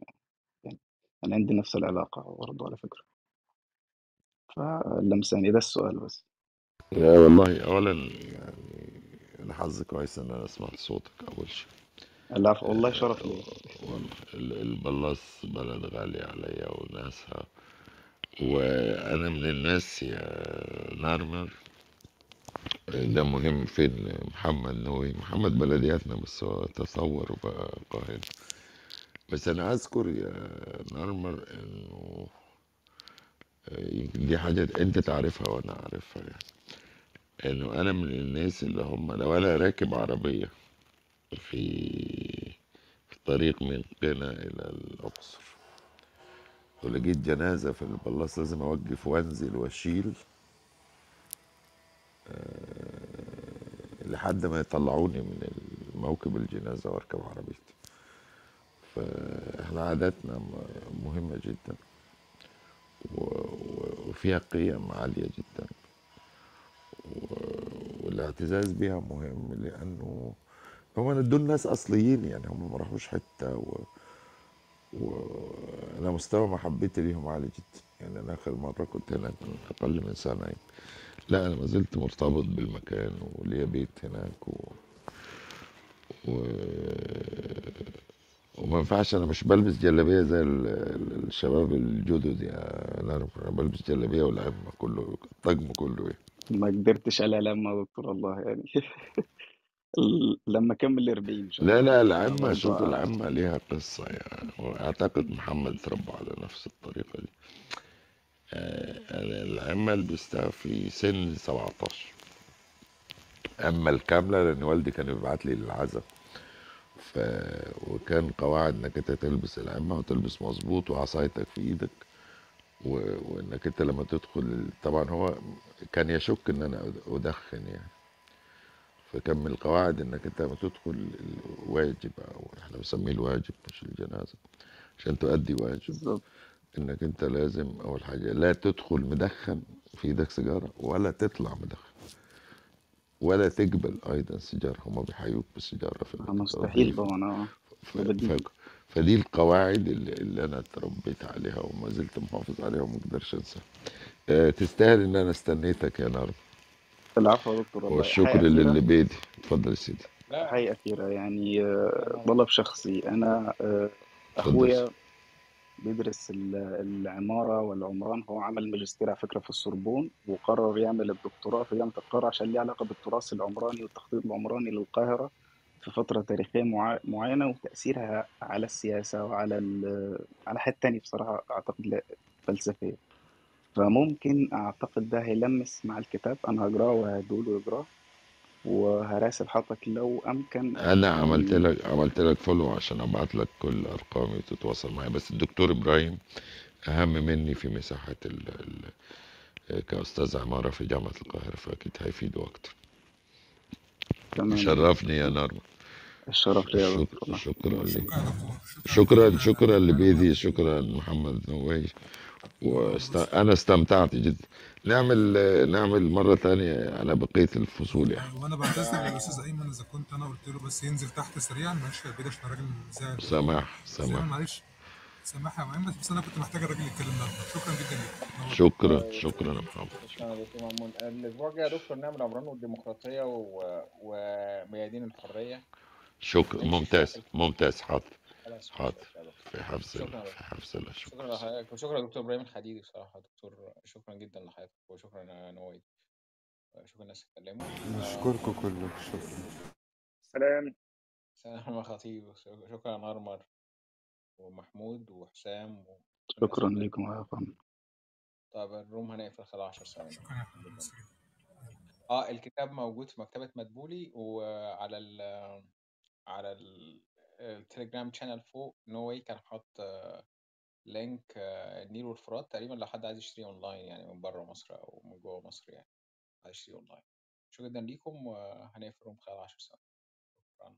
يعني أنا عندي نفس العلاقة برضه على فكرة. فلمساني ده السؤال بس. لا والله اولا يعني أنا حظي كويس إن أنا سمعت صوتك أول شيء. العفو والله شرف لي البلاص بلد غالي عليا وناسها. وأنا من الناس يا نارمر ده مهم فين؟ محمد نووي محمد بلدياتنا بس هو تصور وبقى قاهرة. بس أنا أذكر يا نارمر يمكن دي حاجة أنت تعرفها وأنا أعرفها يعني. إنه أنا من الناس اللي هم لو أنا راكب عربية في الطريق من قنا إلى الأقصر. ولقيت جنازة في البلاص لازم أوقف وأنزل وأشيل. لحد ما يطلعوني من موكب الجنازة وأركب عربيتي. فإحنا عاداتنا مهمة جدا وفيها قيم عالية جدا والاعتزاز بها مهم لأنه هم دول ناس أصليين يعني هم ما راحوش حتة و... وأنا مستوى محبتي ليهم عالي جدا يعني أنا آخر مرة كنت هناك من أقل من سنة يعني. لا أنا ما زلت مرتبط بالمكان وليا بيت هناك و... و... وما ينفعش أنا مش بلبس جلابية زي ال- ال- الشباب الجدد يعني أنا بلبس جلابية والعمة كله الطقم كله يعني. ما قدرتش على لما يا دكتور الله يعني *laughs* لما كمل 40 إن شاء لا الله. لا العمة برضو شوف العمة ليها قصة يعني. وأعتقد محمد اتربى على نفس الطريقة دي. آه، أنا العمة لبستها في سن 17 أما الكاملة لأن والدي كان بيبعت لي للعزاء. ف... وكان قواعد إنك أنت تلبس العمة وتلبس مظبوط وعصايتك في إيدك. و... وإنك أنت لما تدخل طبعا هو كان يشك إن أنا أدخن يعني. فكان من القواعد إنك أنت لما تدخل الواجب أو إحنا بنسميه الواجب مش الجنازة عشان تؤدي واجب. بالظبط. إنك أنت لازم أول حاجة لا تدخل مدخن في إيدك سيجارة ولا تطلع مدخن ولا تقبل أيضا سيجارة هما بيحيوك بالسيجارة في مستحيل طبعا آه. فدي القواعد اللي, اللي أنا اتربيت عليها وما زلت محافظ عليها وما أقدرش أنساها. أه تستاهل إن أنا استنيتك يا نار. العفو يا دكتور والشكر حاجة للي أخيرة. بيدي. اتفضل يا سيدي. لا. حاجة أخيرة. يعني آه، طلب شخصي أنا آه، أخويا بيدرس ال- العمارة والعمران. هو عمل ماجستير على فكرة في السوربون وقرر يعمل الدكتوراه في جامعة القاهرة عشان ليه علاقة بالتراث العمراني والتخطيط العمراني للقاهرة في فترة تاريخية مع- معينة وتأثيرها على السياسة وعلى على حاجات تانية بصراحة أعتقد فلسفية. فممكن أعتقد ده هيلمس مع الكتاب. أنا هقرأه وهدوله يقراه وهراسل حضرتك لو أمكن أنا عملت لك عملت لك فولو عشان أبعت لك كل أرقامي وتتواصل معايا بس الدكتور إبراهيم أهم مني في مساحة ال... ال... كأستاذ عمارة في جامعة القاهرة فأكيد هيفيده أكتر. تمام. يا شرفني يا نرمى الشرف الله شكرا شكرا دكتور شكرا. شكرا شكرا لبيدي شكرا محمد نوي واست... أنا استمتعت جدا. نعمل نعمل مرة تانية على بقية الفصول يعني. وأنا بعتذر للأستاذ أيمن إذا كنت أنا قلت له بس ينزل تحت سريعا معلش يا بيدي عشان الراجل زعل. سماح سماح معلش. سامحها يا معين بس أنا كنت محتاج الراجل يتكلم النهارده شكرا جدا ليك. شكرا شكرا يا محمد. شكرا يا دكتور مأمون الأسبوع الجاي يا دكتور نعمل عمران والديمقراطية و... وميادين الحرية. شكرا. ممتاز ممتاز. حاضر. خلاص حاضر ماشي يا دكتور في حفظ شكرا. في حفظ الله شكرا. شكرا لحضرتك وشكرا دكتور إبراهيم الحديدي بصراحة. دكتور شكرا جدا لحضرتك وشكرا يا نويد شكرا الناس اللي اتكلموا. نشكركم كلكم شكرا. سلام. سلام يا خطيب. شكرا يا نرمر ومحمود وحسام الناس شكرا لكم يا فندم. طب الروم هنقفل خلال 10 ثواني. شكرا آه الكتاب موجود في مكتبة مدبولي وعلى ال على ال- التليجرام channel فوق نو واي كان حاط آه، link النيل آه، والفرات تقريبا لو حد عايز يشتري اونلاين يعني من بره مصر أو من جوه مصر يعني عايز يشتري اونلاين شكرا جدا ليكم آه، وهنقفل خلال 10 ثواني. شكرا.